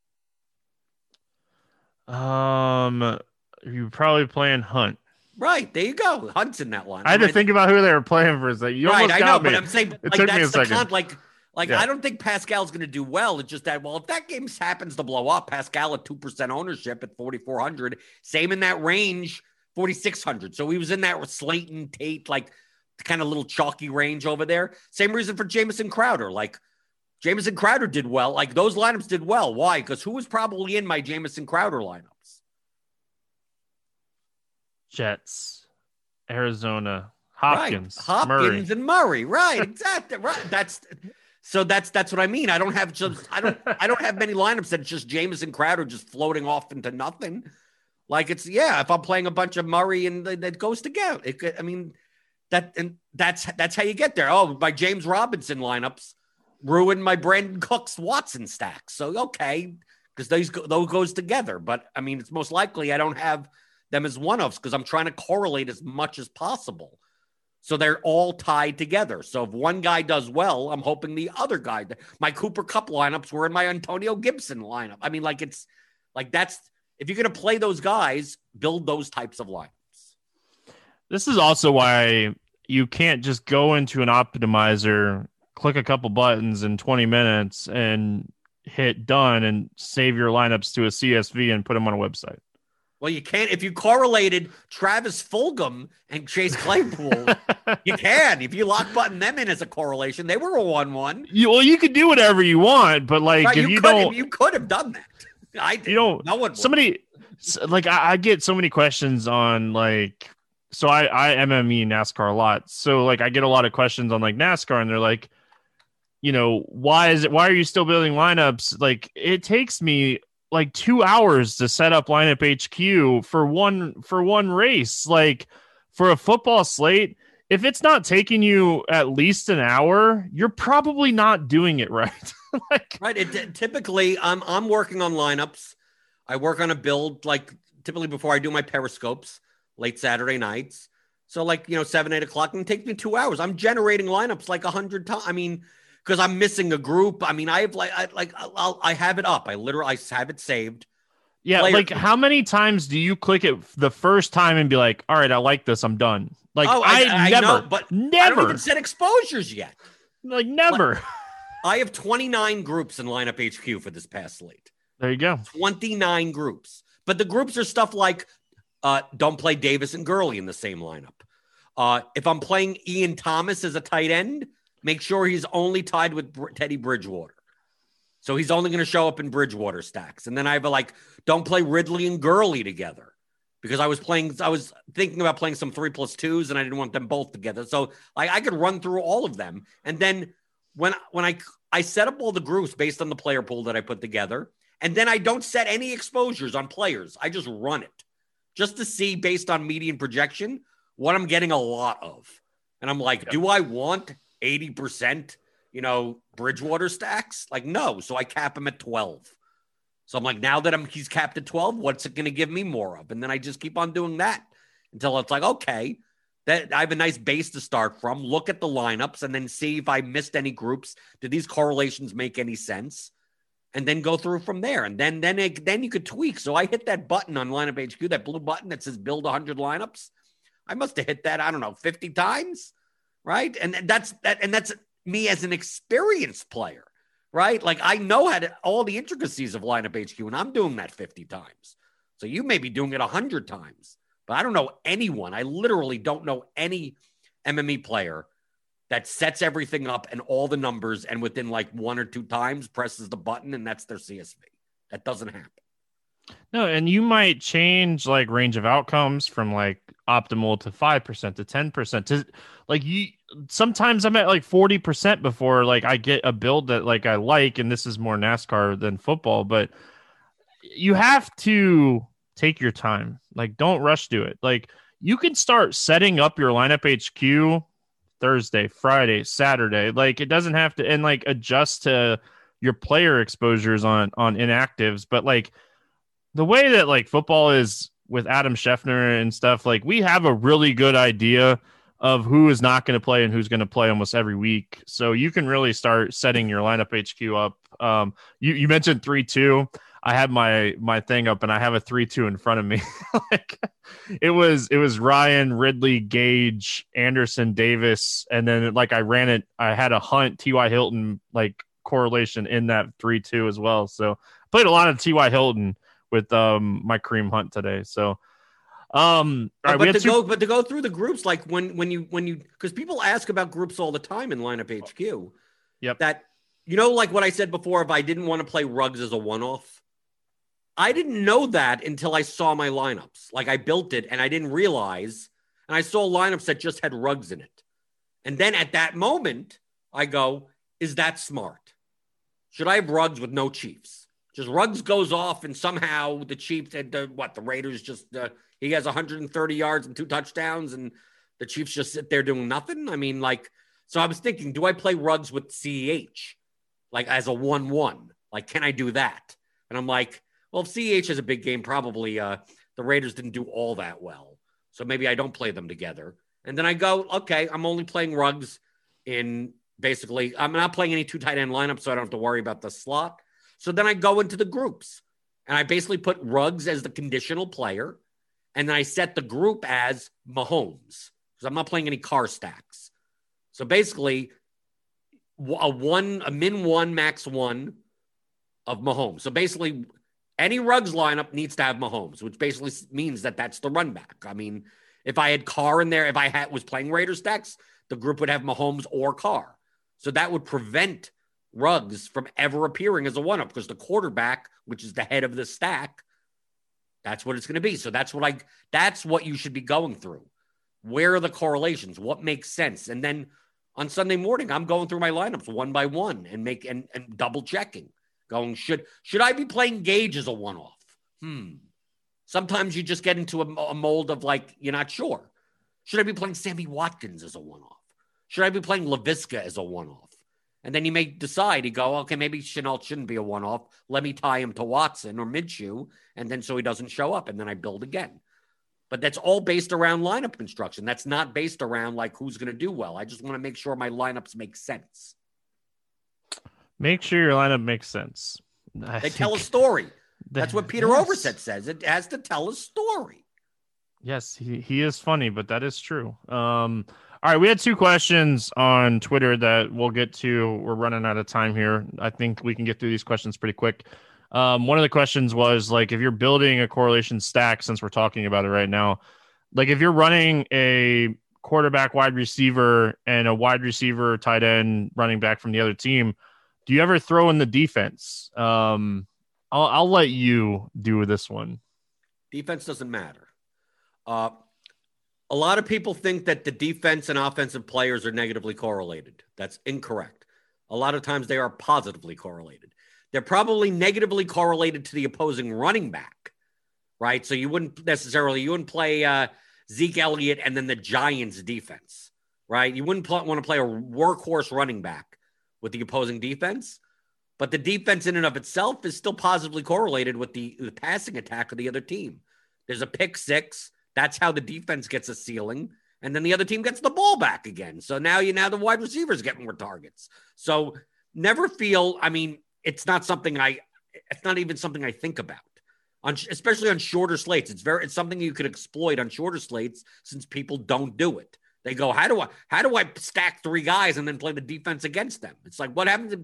Um, you probably playing Hunt. Right there, you go. Hunt's in that line. I had to think about who they were playing for a second. You right, I know, me. but I'm saying it like, took me a second. Con- like Like, Yeah. I don't think Pascal's going to do well. It's just that, well, if that game happens to blow up, Pascal at 2% ownership at 4,400, same in that range, 4,600. So he was in that with Slayton, Tate, like kind of little chalky range over there. Same reason for Jamison Crowder. Like, Jamison Crowder did well. Like, those lineups did well. Why? Because who was probably in my Jamison Crowder lineups? Jets, Arizona, Right. Hopkins, Hopkins Murray. and Murray. Right. Exactly. right. That's so that's that's what I mean. I don't have just I don't I don't have many lineups that's just James Jamison Crowder just floating off into nothing. Like it's yeah, if I'm playing a bunch of Murray and that goes together. It could, I mean that and that's that's how you get there. Oh, my James Robinson lineups ruined my Brandin Cooks Watson stacks. So okay, because those go, those goes together. But I mean, it's most likely I don't have them as one offs because I'm trying to correlate as much as possible. So they're all tied together. So if one guy does well, I'm hoping the other guy. My Cooper Kupp lineups were in my Antonio Gibson lineup. I mean, like it's like that's if you're going to play those guys, build those types of lineups. This is also why you can't just go into an optimizer, click a couple buttons in 20 minutes, and hit done and save your lineups to a CSV and put them on a website. Well, you can't if you correlated Travis Fulgham and Chase Claypool. you can if you lock button them in as a correlation. They were a one-one. You, well, you could do whatever you want, but like Right, if you, you, could don't, you could have done that. I you don't. No one. would. somebody like I, I get so many questions on like so I I MME NASCAR a lot. So like I get a lot of questions on like NASCAR and they're like, you know, why is it why are you still building lineups? Like it takes me like two hours to set up lineup HQ for one for one race. Like for a football slate, if it's not taking you at least an hour, you're probably not doing it right. like Right. It, typically, I'm I'm working on lineups. I work on a build like typically before I do my periscopes late Saturday nights. So like you know seven eight o'clock and it takes me two hours. I'm generating lineups like a hundred times. I mean, because I'm missing a group. I mean, I have like I like I'll, I have it up. I literally I have it saved. Yeah, player- like how many times do you click it the first time and be like, "All right, I like this, I'm done." Like Oh, I, I- I never, know, but I never, even set exposures yet. like never. I have 29 groups in lineup HQ for this past slate. There you go. 29 groups. But the groups are stuff like uh, don't play Davis and Gurley in the same lineup. Uh, if I'm playing Ian Thomas as a tight end, make sure he's only tied with Br- Teddy Bridgewater. So he's only going to show up in Bridgewater stacks. And then I have a like, don't play Ridley and Gurley together because I was playing, I was thinking about playing some three plus twos and I didn't want them both together. So like I could run through all of them. And then when, when I, I set up all the groups based on the player pool that I put together, and then I don't set any exposures on players. I just run it just to see based on median projection what I'm getting a lot of. And I'm like, do I want 80%, you know, Bridgewater stacks? Like, no. So I cap him at 12. So I'm like, now that I'm he's capped at 12, what's it going to give me more of? And then I just keep on doing that until it's like, okay, that I have a nice base to start from. Look at the lineups and then see if I missed any groups. Did these correlations make any sense? And then go through from there. And then then it, then you could tweak. So I hit that button on lineup HQ, that blue button that says build 100 lineups. I must have hit that, I don't know, 50 times, right? And that's that and that's me as an experienced player, right? Like I know how to all the intricacies of lineup HQ and I'm doing that 50 times. So you may be doing it 100 times. But I don't know anyone. I literally don't know any MME player that sets everything up and all the numbers and within like one or two times presses the button and that's their CSV. That doesn't happen. No, and you might change like range of outcomes from like optimal to five percent to ten percent to like you. Sometimes I'm at like forty percent before like I get a build that like I like, and this is more NASCAR than football, but you have to take your time. Like, don't rush to it. Like, you can start setting up your lineup HQ Thursday, Friday, Saturday. Like, it doesn't have to and like adjust to your player exposures on on inactives, but like the way that like football is with Adam Schefter and stuff, like we have a really good idea of who is not going to play and who's going to play almost every week. So you can really start setting your lineup HQ up. Um, you, you mentioned three two. I had my my thing up and I have a three two in front of me. like it was it was Ryan Ridley, Gage, Anderson, Davis, and then like I ran it. I had a Hunt, T.Y. Hilton like correlation in that three two as well. So played a lot of T.Y. Hilton with um my Kareem Hunt today. So um but, right, but to two- go but to go through the groups like when when you when you because people ask about groups all the time in lineup HQ. Yep. That you know, like what I said before, if I didn't want to play Ruggs as a one off, I didn't know that until I saw my lineups. Like I built it and I didn't realize, and I saw lineups that just had Ruggs in it. And then at that moment, I go, is that smart? Should I have Ruggs with no Chiefs? Just Ruggs goes off and somehow the Chiefs, and the, what, the Raiders just, uh, he has 130 yards and two touchdowns and the Chiefs just sit there doing nothing. I mean, like, so I was thinking, do I play Ruggs with CEH? like as a one one. Like, can I do that? And I'm like, well, if CH is a big game, probably uh, the Raiders didn't do all that well. So maybe I don't play them together. And then I go, okay, I'm only playing Ruggs in basically, I'm not playing any two tight end lineups, so I don't have to worry about the slot. So then I go into the groups and I basically put Ruggs as the conditional player. And then I set the group as Mahomes because I'm not playing any Carr stacks. So basically, a one, a min one, max one of Mahomes. So basically, any Ruggs lineup needs to have Mahomes, which basically means that that's the run back. I mean, if I had Carr in there, if I had was playing Raiders stacks, the group would have Mahomes or Carr. So that would prevent Ruggs from ever appearing as a one up because the quarterback, which is the head of the stack, that's what it's going to be. So that's what I that's what you should be going through. Where are the correlations? What makes sense? And then on Sunday morning, I'm going through my lineups one by one and make and, and double checking. Going, should should I be playing Gage as a one off? Hmm. Sometimes you just get into a, a, mold of like you're not sure. Should I be playing Sammy Watkins as a one off? Should I be playing Laviska as a one off? And then you may decide, you go, okay, maybe Shenault shouldn't be a one off. Let me tie him to Watson or Minshew, and then so he doesn't show up, and then I build again. But that's all based around lineup construction. That's not based around like who's going to do well. I just want to make sure my lineups make sense. Make sure your lineup makes sense. I they tell a story. That's what Peter yes. Overzet says. It has to tell a story. Yes, he, he is funny, but that is true. Um, all right, we had two questions on Twitter that we'll get to. We're running out of time here. I think we can get through these questions pretty quick. Um, one of the questions was like, if you're building a correlation stack, since we're talking about it right now, like if you're running a quarterback, wide receiver, and a wide receiver, tight end, running back from the other team, do you ever throw in the defense? Um, I'll, I'll let you do this one. Defense doesn't matter. Uh, a lot of people think that the defense and offensive players are negatively correlated. That's incorrect. A lot of times they are positively correlated. They're probably negatively correlated to the opposing running back, right? So you wouldn't necessarily you wouldn't play uh, Zeke Elliott and then the Giants defense, right? You wouldn't pl- want to play a workhorse running back with the opposing defense, but the defense in and of itself is still positively correlated with the, the passing attack of the other team. There's a pick six. That's how the defense gets a ceiling and then the other team gets the ball back again. So now you now the wide receivers get more targets. So never feel. I mean, it's not something I, it's not even something I think about. On, especially on shorter slates, it's very it's something you could exploit on shorter slates since people don't do it. They go, how do I how do I stack three guys and then play the defense against them? It's like what happens?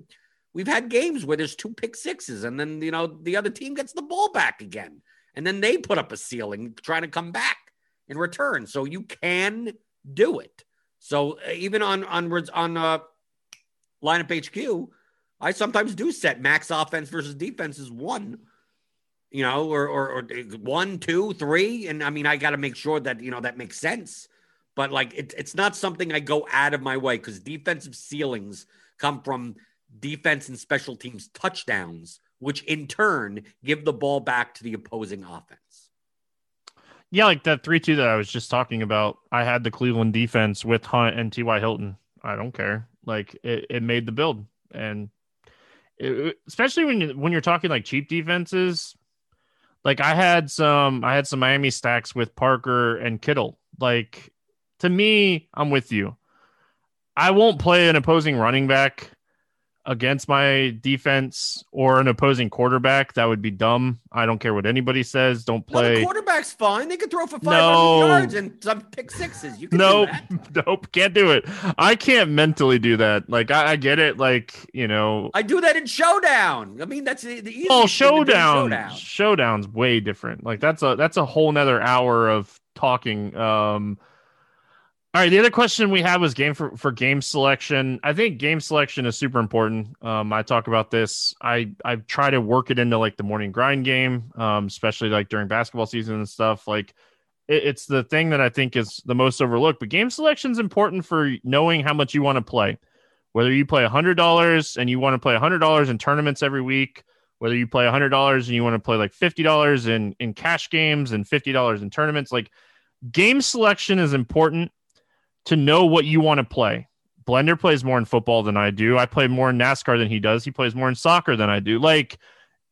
we've had games where there's two pick sixes and then you know the other team gets the ball back again and then they put up a ceiling trying to come back in return. So you can do it. So uh, even on on on uh, lineup HQ, I sometimes do set max offense versus defense as one, you know, or, or, or one, two, three. And I mean, I got to make sure that, you know, that makes sense. But like, it, it's not something I go out of my way because defensive ceilings come from defense and special teams touchdowns, which in turn give the ball back to the opposing offense. Yeah, like that 3 2 that I was just talking about. I had the Cleveland defense with Hunt and T.Y. Hilton. I don't care. Like it, it made the build. And it, especially when you when you're talking like cheap defenses. Like I had some I had some Miami stacks with Parker and Kittle. Like to me, I'm with you. I won't play an opposing running back against my defense or an opposing quarterback, that would be dumb. I don't care what anybody says. Don't play. No, the quarterback's fine. They could throw for 500 No. yards and some pick sixes. You can Nope, nope, can't do it. I can't mentally do that. Like I, I get it. Like you know, I do that in showdown. I mean, that's the, the easiest oh thing to do in showdown, showdown. showdown's way different. Like that's a that's a whole nother hour of talking. Um, all right, the other question we had was game for for game selection. I think game selection is super important. Um, I talk about this. I I try to work it into like the morning grind game, um, especially like during basketball season and stuff. Like it, it's the thing that I think is the most overlooked. But game selection is important for knowing how much you want to play. Whether you play hundred dollars and you want to play hundred dollars in tournaments every week, whether you play hundred dollars and you want to play like fifty dollars in in cash games and fifty dollars in tournaments, like game selection is important to know what you want to play. Blender plays more in football than I do. I play more in NASCAR than he does. He plays more in soccer than I do. Like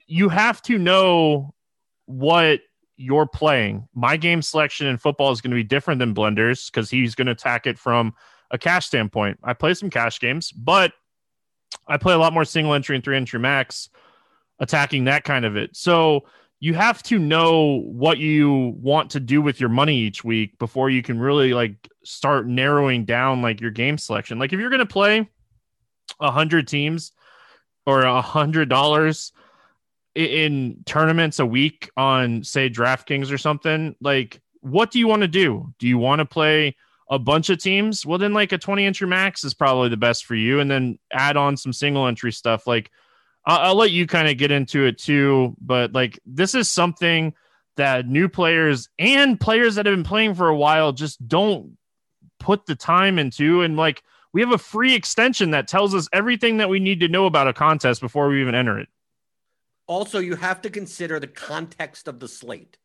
you have to know what you're playing. My game selection in football is going to be different than Blender's because he's going to attack it from a cash standpoint. I play some cash games, but I play a lot more single entry and three entry max attacking that kind of it. So you have to know what you want to do with your money each week before you can really like start narrowing down like your game selection. Like if you're to play a hundred teams or a hundred dollars in tournaments a week on say DraftKings or something, like what do you want to do? Do you want to play a bunch of teams? Well, then like a 20 entry max is probably the best for you. And then add on some single entry stuff. Like I'll, I'll let you kind of get into it too. But like this is something that new players and players that have been playing for a while just don't put the time into. And like we have a free extension that tells us everything that we need to know about a contest before we even enter it. Also, you have to consider the context of the slate.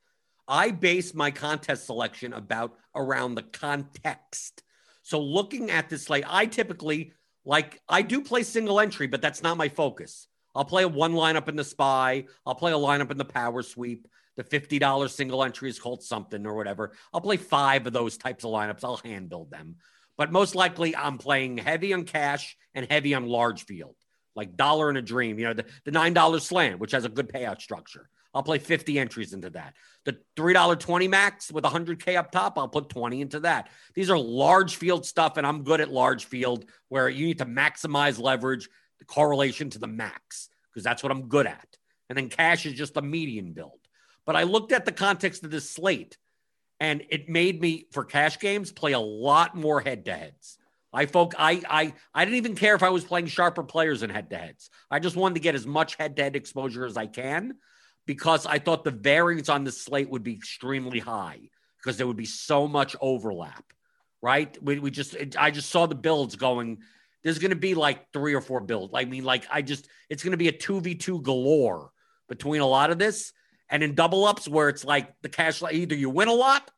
I base my contest selection about around the context. So looking at this slate, I typically like I do play single entry, but that's not my focus. I'll play a one lineup in the spy. I'll play a lineup in the power sweep. The $50 single entry is called something or whatever. I'll play five of those types of lineups. I'll hand build them. But most likely I'm playing heavy on cash and heavy on large field, like dollar and a dream, you know, the, the $9 slam, which has a good payout structure. I'll play 50 entries into that. The $3.20 max with 100K up top, I'll put 20 into that. These are large field stuff, and I'm good at large field where you need to maximize leverage, the correlation to the max, because that's what I'm good at. And then cash is just a median build. But I looked at the context of this slate, and it made me, for cash games, play a lot more head to heads. I folk I I I didn't even care if I was playing sharper players in head to heads. I just wanted to get as much head to head exposure as I can because I thought the variance on the slate would be extremely high because there would be so much overlap, right? We, we just, it, I just saw the builds going. There's going to be like three or four builds. I mean, like, I just, it's going to be a 2v2 galore between a lot of this. And in double ups, where it's like the cash, either you win a lot,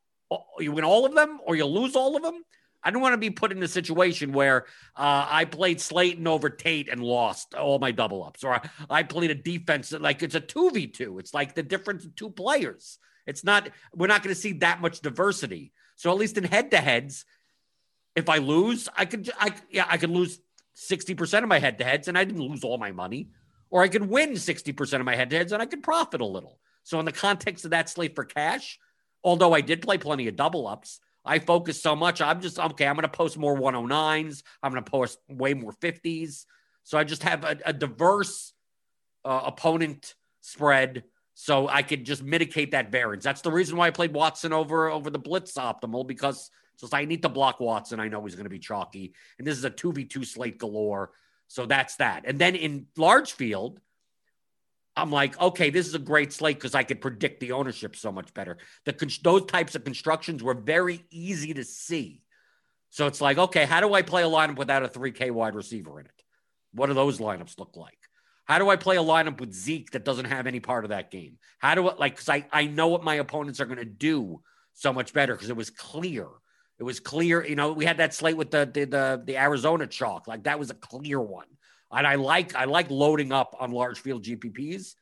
you win all of them, or you lose all of them. I don't want to be put in a situation where uh, I played Slayton over Tate and lost all my double ups, or I, I played a defense that like it's a two v two. It's like the difference of two players. It's not. We're not going to see that much diversity. So at least in head to heads, if I lose, I could. I yeah, I could lose sixty percent of my head to heads, and I didn't lose all my money, or I could win sixty percent of my head to heads, and I could profit a little. So in the context of that slate for cash, although I did play plenty of double ups. I focus so much. I'm just okay. I'm going to post more 109s. I'm going to post way more 50s. So I just have a, a diverse uh, opponent spread, so I could just mitigate that variance. That's the reason why I played Watson over over the Blitz optimal because just I need to block Watson. I know he's going to be chalky, and this is a two v two slate galore. So that's that. And then in large field, I'm like, okay, this is a great slate because I could predict the ownership so much better. The those types of constructions were very easy to see. So it's like, okay, how do I play a lineup without a 3K wide receiver in it? What do those lineups look like? How do I play a lineup with Zeke that doesn't have any part of that game? How do I like because I, I know what my opponents are going to do so much better because it was clear. It was clear, you know, we had that slate with the, the the the Arizona chalk. Like that was a clear one. And I like I like loading up on large field GPPs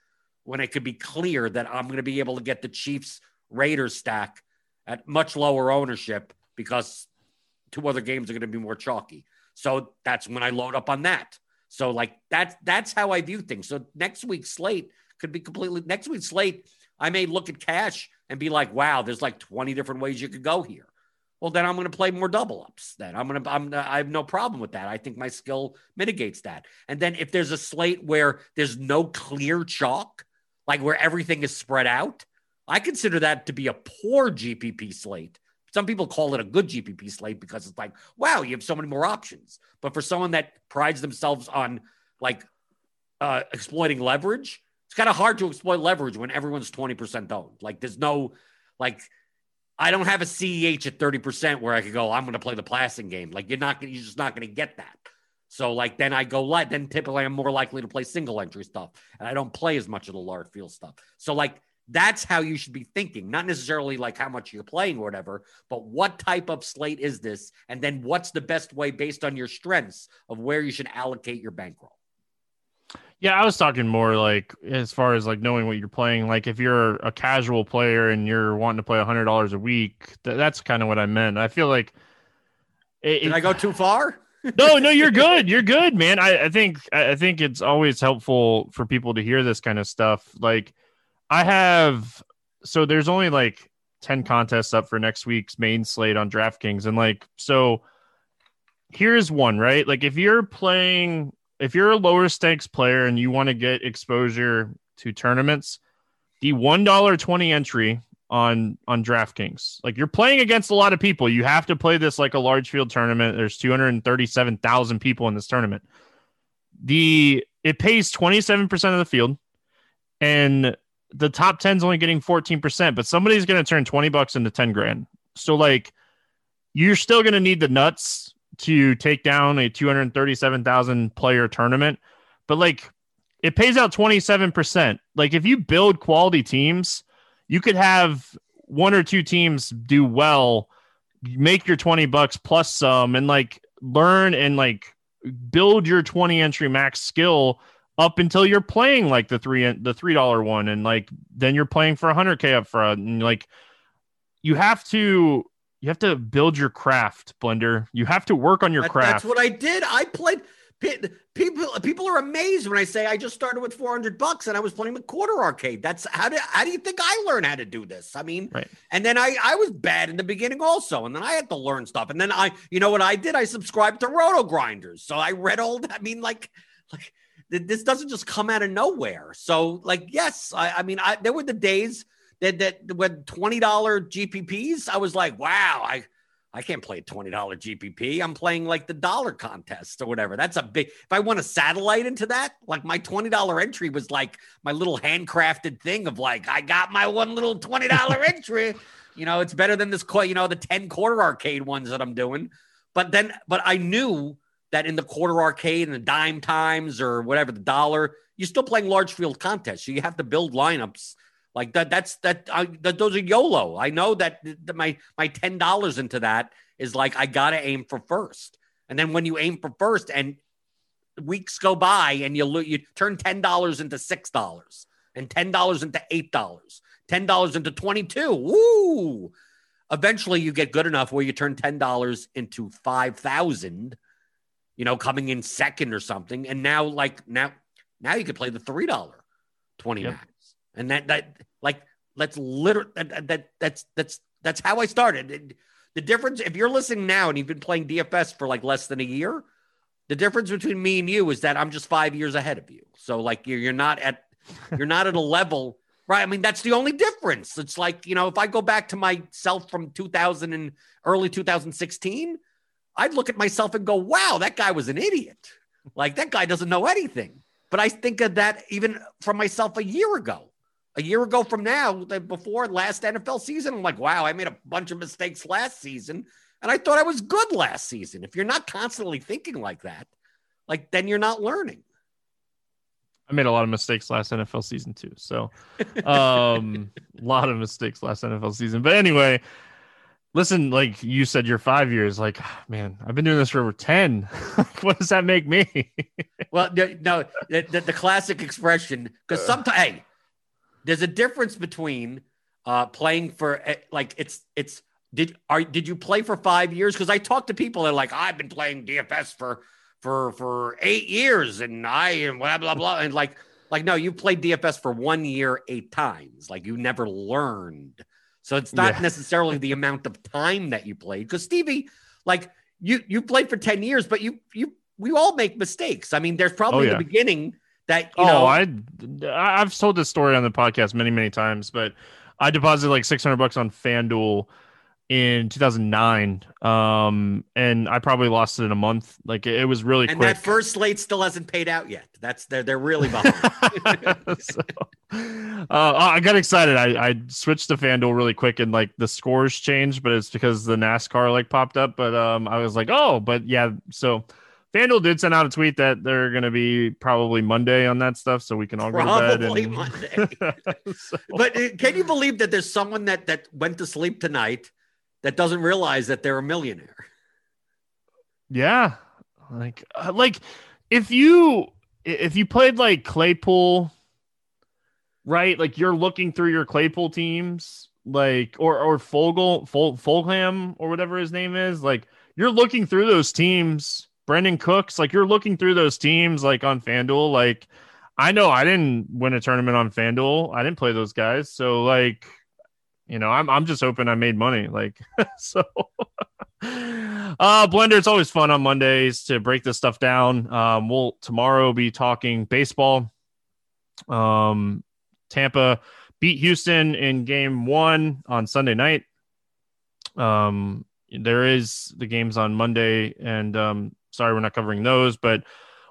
when it could be clear that I'm going to be able to get the Chiefs Raiders stack at much lower ownership because two other games are going to be more chalky. So that's when I load up on that. So like that's that's how I view things. So next week's slate could be completely next week's slate. I may look at cash and be like, wow, there's like 20 different ways you could go here. Well, then I'm going to play more double ups. Then I'm going to, I'm, I have no problem with that. I think my skill mitigates that. And then if there's a slate where there's no clear chalk, like where everything is spread out, I consider that to be a poor GPP slate. Some people call it a good GPP slate because it's like, wow, you have so many more options. But for someone that prides themselves on like uh, exploiting leverage, it's kind of hard to exploit leverage when everyone's 20% owned. Like there's no, like, I don't have a CEH at 30% where I could go, I'm going to play the passing game. Like you're not, you're just not going to get that. So like then I go light. Then typically I'm more likely to play single entry stuff, and I don't play as much of the large field stuff. So like that's how you should be thinking, not necessarily like how much you're playing or whatever, but what type of slate is this? And then what's the best way based on your strengths of where you should allocate your bankroll? Yeah, I was talking more like as far as like knowing what you're playing. Like if you're a casual player and you're wanting to play a hundred dollars a week, th- that's kind of what I meant. I feel like it, did I go too far? no, no, you're good. You're good, man. I, I think I think it's always helpful for people to hear this kind of stuff. Like I have so there's only like 10 contests up for next week's main slate on DraftKings. And like, so here's one, right? Like, if you're playing, if you're a lower stakes player and you want to get exposure to tournaments, the $1.20 entry on on DraftKings. Like you're playing against a lot of people. You have to play this like a large field tournament. There's 237,000 people in this tournament. The it pays 27% of the field and the top 10's only getting 14%, but somebody's going to turn 20 bucks into 10 grand. So like you're still going to need the nuts to take down a 237,000 player tournament, but like it pays out 27%. Like if you build quality teams, you could have one or two teams do well, make your 20 bucks plus some and like learn and like build your 20 entry max skill up until you're playing like the three the three dollar one and like then you're playing for 100k up front and like you have to you have to build your craft blender. You have to work on your that, craft. that's what i did. I played people people are amazed when i say i just started with 400 bucks and i was playing the quarter arcade. That's how do how do you think i learned how to do this? I mean right. and then i i was bad in the beginning also and then i had to learn stuff. And then i you know what i did? I subscribed to RotoGrinders. So i read all i mean like like this doesn't just come out of nowhere. So, like, yes, I, I mean, I, there were the days that that when twenty dollar GPPs, I was like, wow, I I can't play a twenty dollar GPP. I'm playing like the dollar contest or whatever. That's a big. If I want a satellite into that, like my twenty dollar entry was like my little handcrafted thing of like I got my one little twenty dollar entry. You know, it's better than this. You know, the ten quarter arcade ones that I'm doing. But then, but I knew that in the quarter arcade and the dime times or whatever the dollar, you're still playing large field contests. So you have to build lineups like that. That's that. I, that those are YOLO. I know that, that my my ten dollars into that is like I gotta aim for first. And then when you aim for first and weeks go by and you you turn ten dollars into six dollars and ten dollars into eight dollars, ten dollars into twenty two. Woo! Eventually, you get good enough where you turn ten dollars into five thousand you know, coming in second or something. And now, like now, now you could play the three dollar twenty yep. max, and that that like let's literally that, that that's that's that's how I started. The difference, if you're listening now and you've been playing DFS for like less than a year, the difference between me and you is that I'm just five years ahead of you. So like you're you're not at you're not at a level right. I mean that's the only difference. It's like you know if I go back to myself from 2000 and early 2016 I'd look at myself and go, wow, that guy was an idiot. Like that guy doesn't know anything. But I think of that even from myself a year ago. A year ago from now, before last NFL season, I'm like, wow, I made a bunch of mistakes last season. And I thought I was good last season. If you're not constantly thinking like that, like then you're not learning. I made a lot of mistakes last NFL season too. So um a lot of mistakes last NFL season. But anyway, listen, like you said, you're five years. Like, man, I've been doing this for over 10. what does that make me? well, no, the, the, the classic expression, because sometimes, hey, there's a difference between uh, playing for, eh, like, it's, it's, did are did you play for five years? Because I talk to people that are like, I've been playing DFS for for for eight years, and I and blah blah blah, and like like no, you played DFS for one year eight times. Like you never learned. So it's not Yeah. necessarily the amount of time that you played. Because Stevie, like you you played for 10 years, but you you we all make mistakes. I mean, there's probably Oh, yeah. the beginning that you oh, know I I've told this story on the podcast many many times, but I deposited like 600 bucks on FanDuel in 2009, um, and I probably lost it in a month. Like it, it was really and quick. that first slate still hasn't paid out yet. That's they're they're really behind. so, uh, I got excited. I, I switched to FanDuel really quick and like the scores changed, but it's because the NASCAR like popped up. But um, I was like, oh, but yeah. So FanDuel did send out a tweet that they're going to be probably Monday on that stuff, so we can all go to Probably bed. And... Monday. So- but uh, can you believe that there's someone that that went to sleep tonight that doesn't realize that they're a millionaire? Yeah, like uh, like if you if you played like Claypool, right? Like you're looking through your Claypool teams, like or or Fogel, Fol, Fulgham or whatever his name is. Like you're looking through those teams. Brandin Cooks, like you're looking through those teams, like on FanDuel. Like I know I didn't win a tournament on FanDuel. I didn't play those guys, so like you know, I'm I'm just hoping I made money. Like so. uh blender it's always fun on mondays to break this stuff down um we'll tomorrow be talking baseball um tampa beat houston in game one on sunday night um there is the games on monday and um sorry we're not covering those but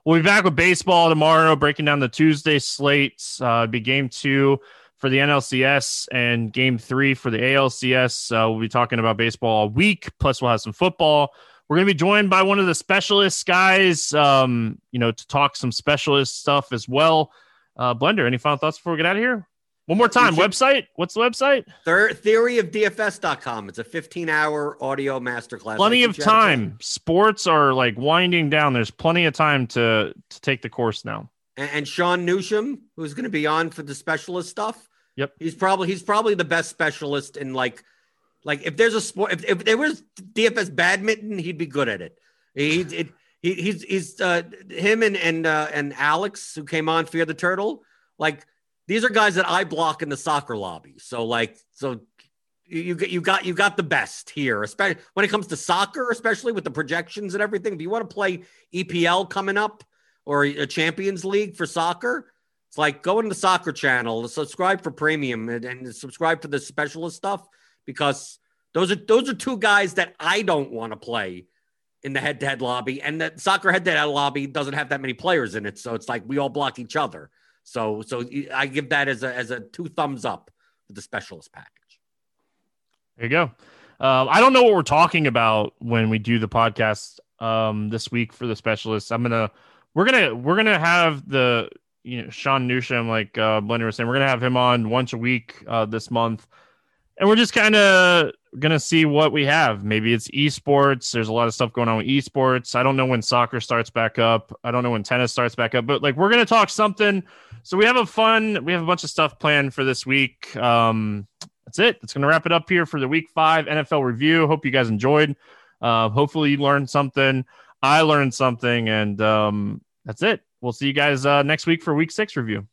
we'll be back with baseball tomorrow breaking down the tuesday slates uh be game two for the NLCS and game three for the ALCS. Uh, we'll be talking about baseball all week. Plus, we'll have some football. We're going to be joined by one of the specialist guys, um, you know, to talk some specialist stuff as well. Uh, Blender, any final thoughts before we get out of here? One more time, should- website. What's the website? Thir- theoryofdfs.com. It's a 15 hour audio masterclass. Plenty of teach you how to play. time. Sports are like winding down. There's plenty of time to to take the course now. And, and Sean Newsham, who's going to be on for the specialist stuff. Yep. He's probably he's probably the best specialist in like like if there's a sport if, if there was DFS badminton, he'd be good at it. He it, he he's he's uh him and and uh, and Alex who came on Fear the Turtle. Like these are guys that I block in the soccer lobby. So like so you you got you got the best here, especially when it comes to soccer, especially with the projections and everything. If you want to play EPL coming up or a Champions League for soccer, it's like go into the soccer channel, subscribe for premium, and, and subscribe for the specialist stuff because those are those are two guys that I don't want to play in the head-to-head lobby, and the soccer head-to-head lobby doesn't have that many players in it, so it's like we all block each other. So so I give that as a as a two thumbs up for the specialist package. There you go. Um, I don't know what we're talking about when we do the podcast um, this week for the specialists. I'm gonna we're gonna we're gonna have the you know Sean Newsham, like uh, Blender was saying, we're gonna have him on once a week uh, this month, and we're just kind of gonna see what we have. Maybe it's esports. There's a lot of stuff going on with esports. I don't know when soccer starts back up. I don't know when tennis starts back up, but like we're gonna talk something. So we have a fun. We have a bunch of stuff planned for this week. Um, that's it. That's going to wrap it up here for the week five NFL review. Hope you guys enjoyed. Uh, hopefully, you learned something. I learned something, and um, that's it. We'll see you guys uh, next week for week six review.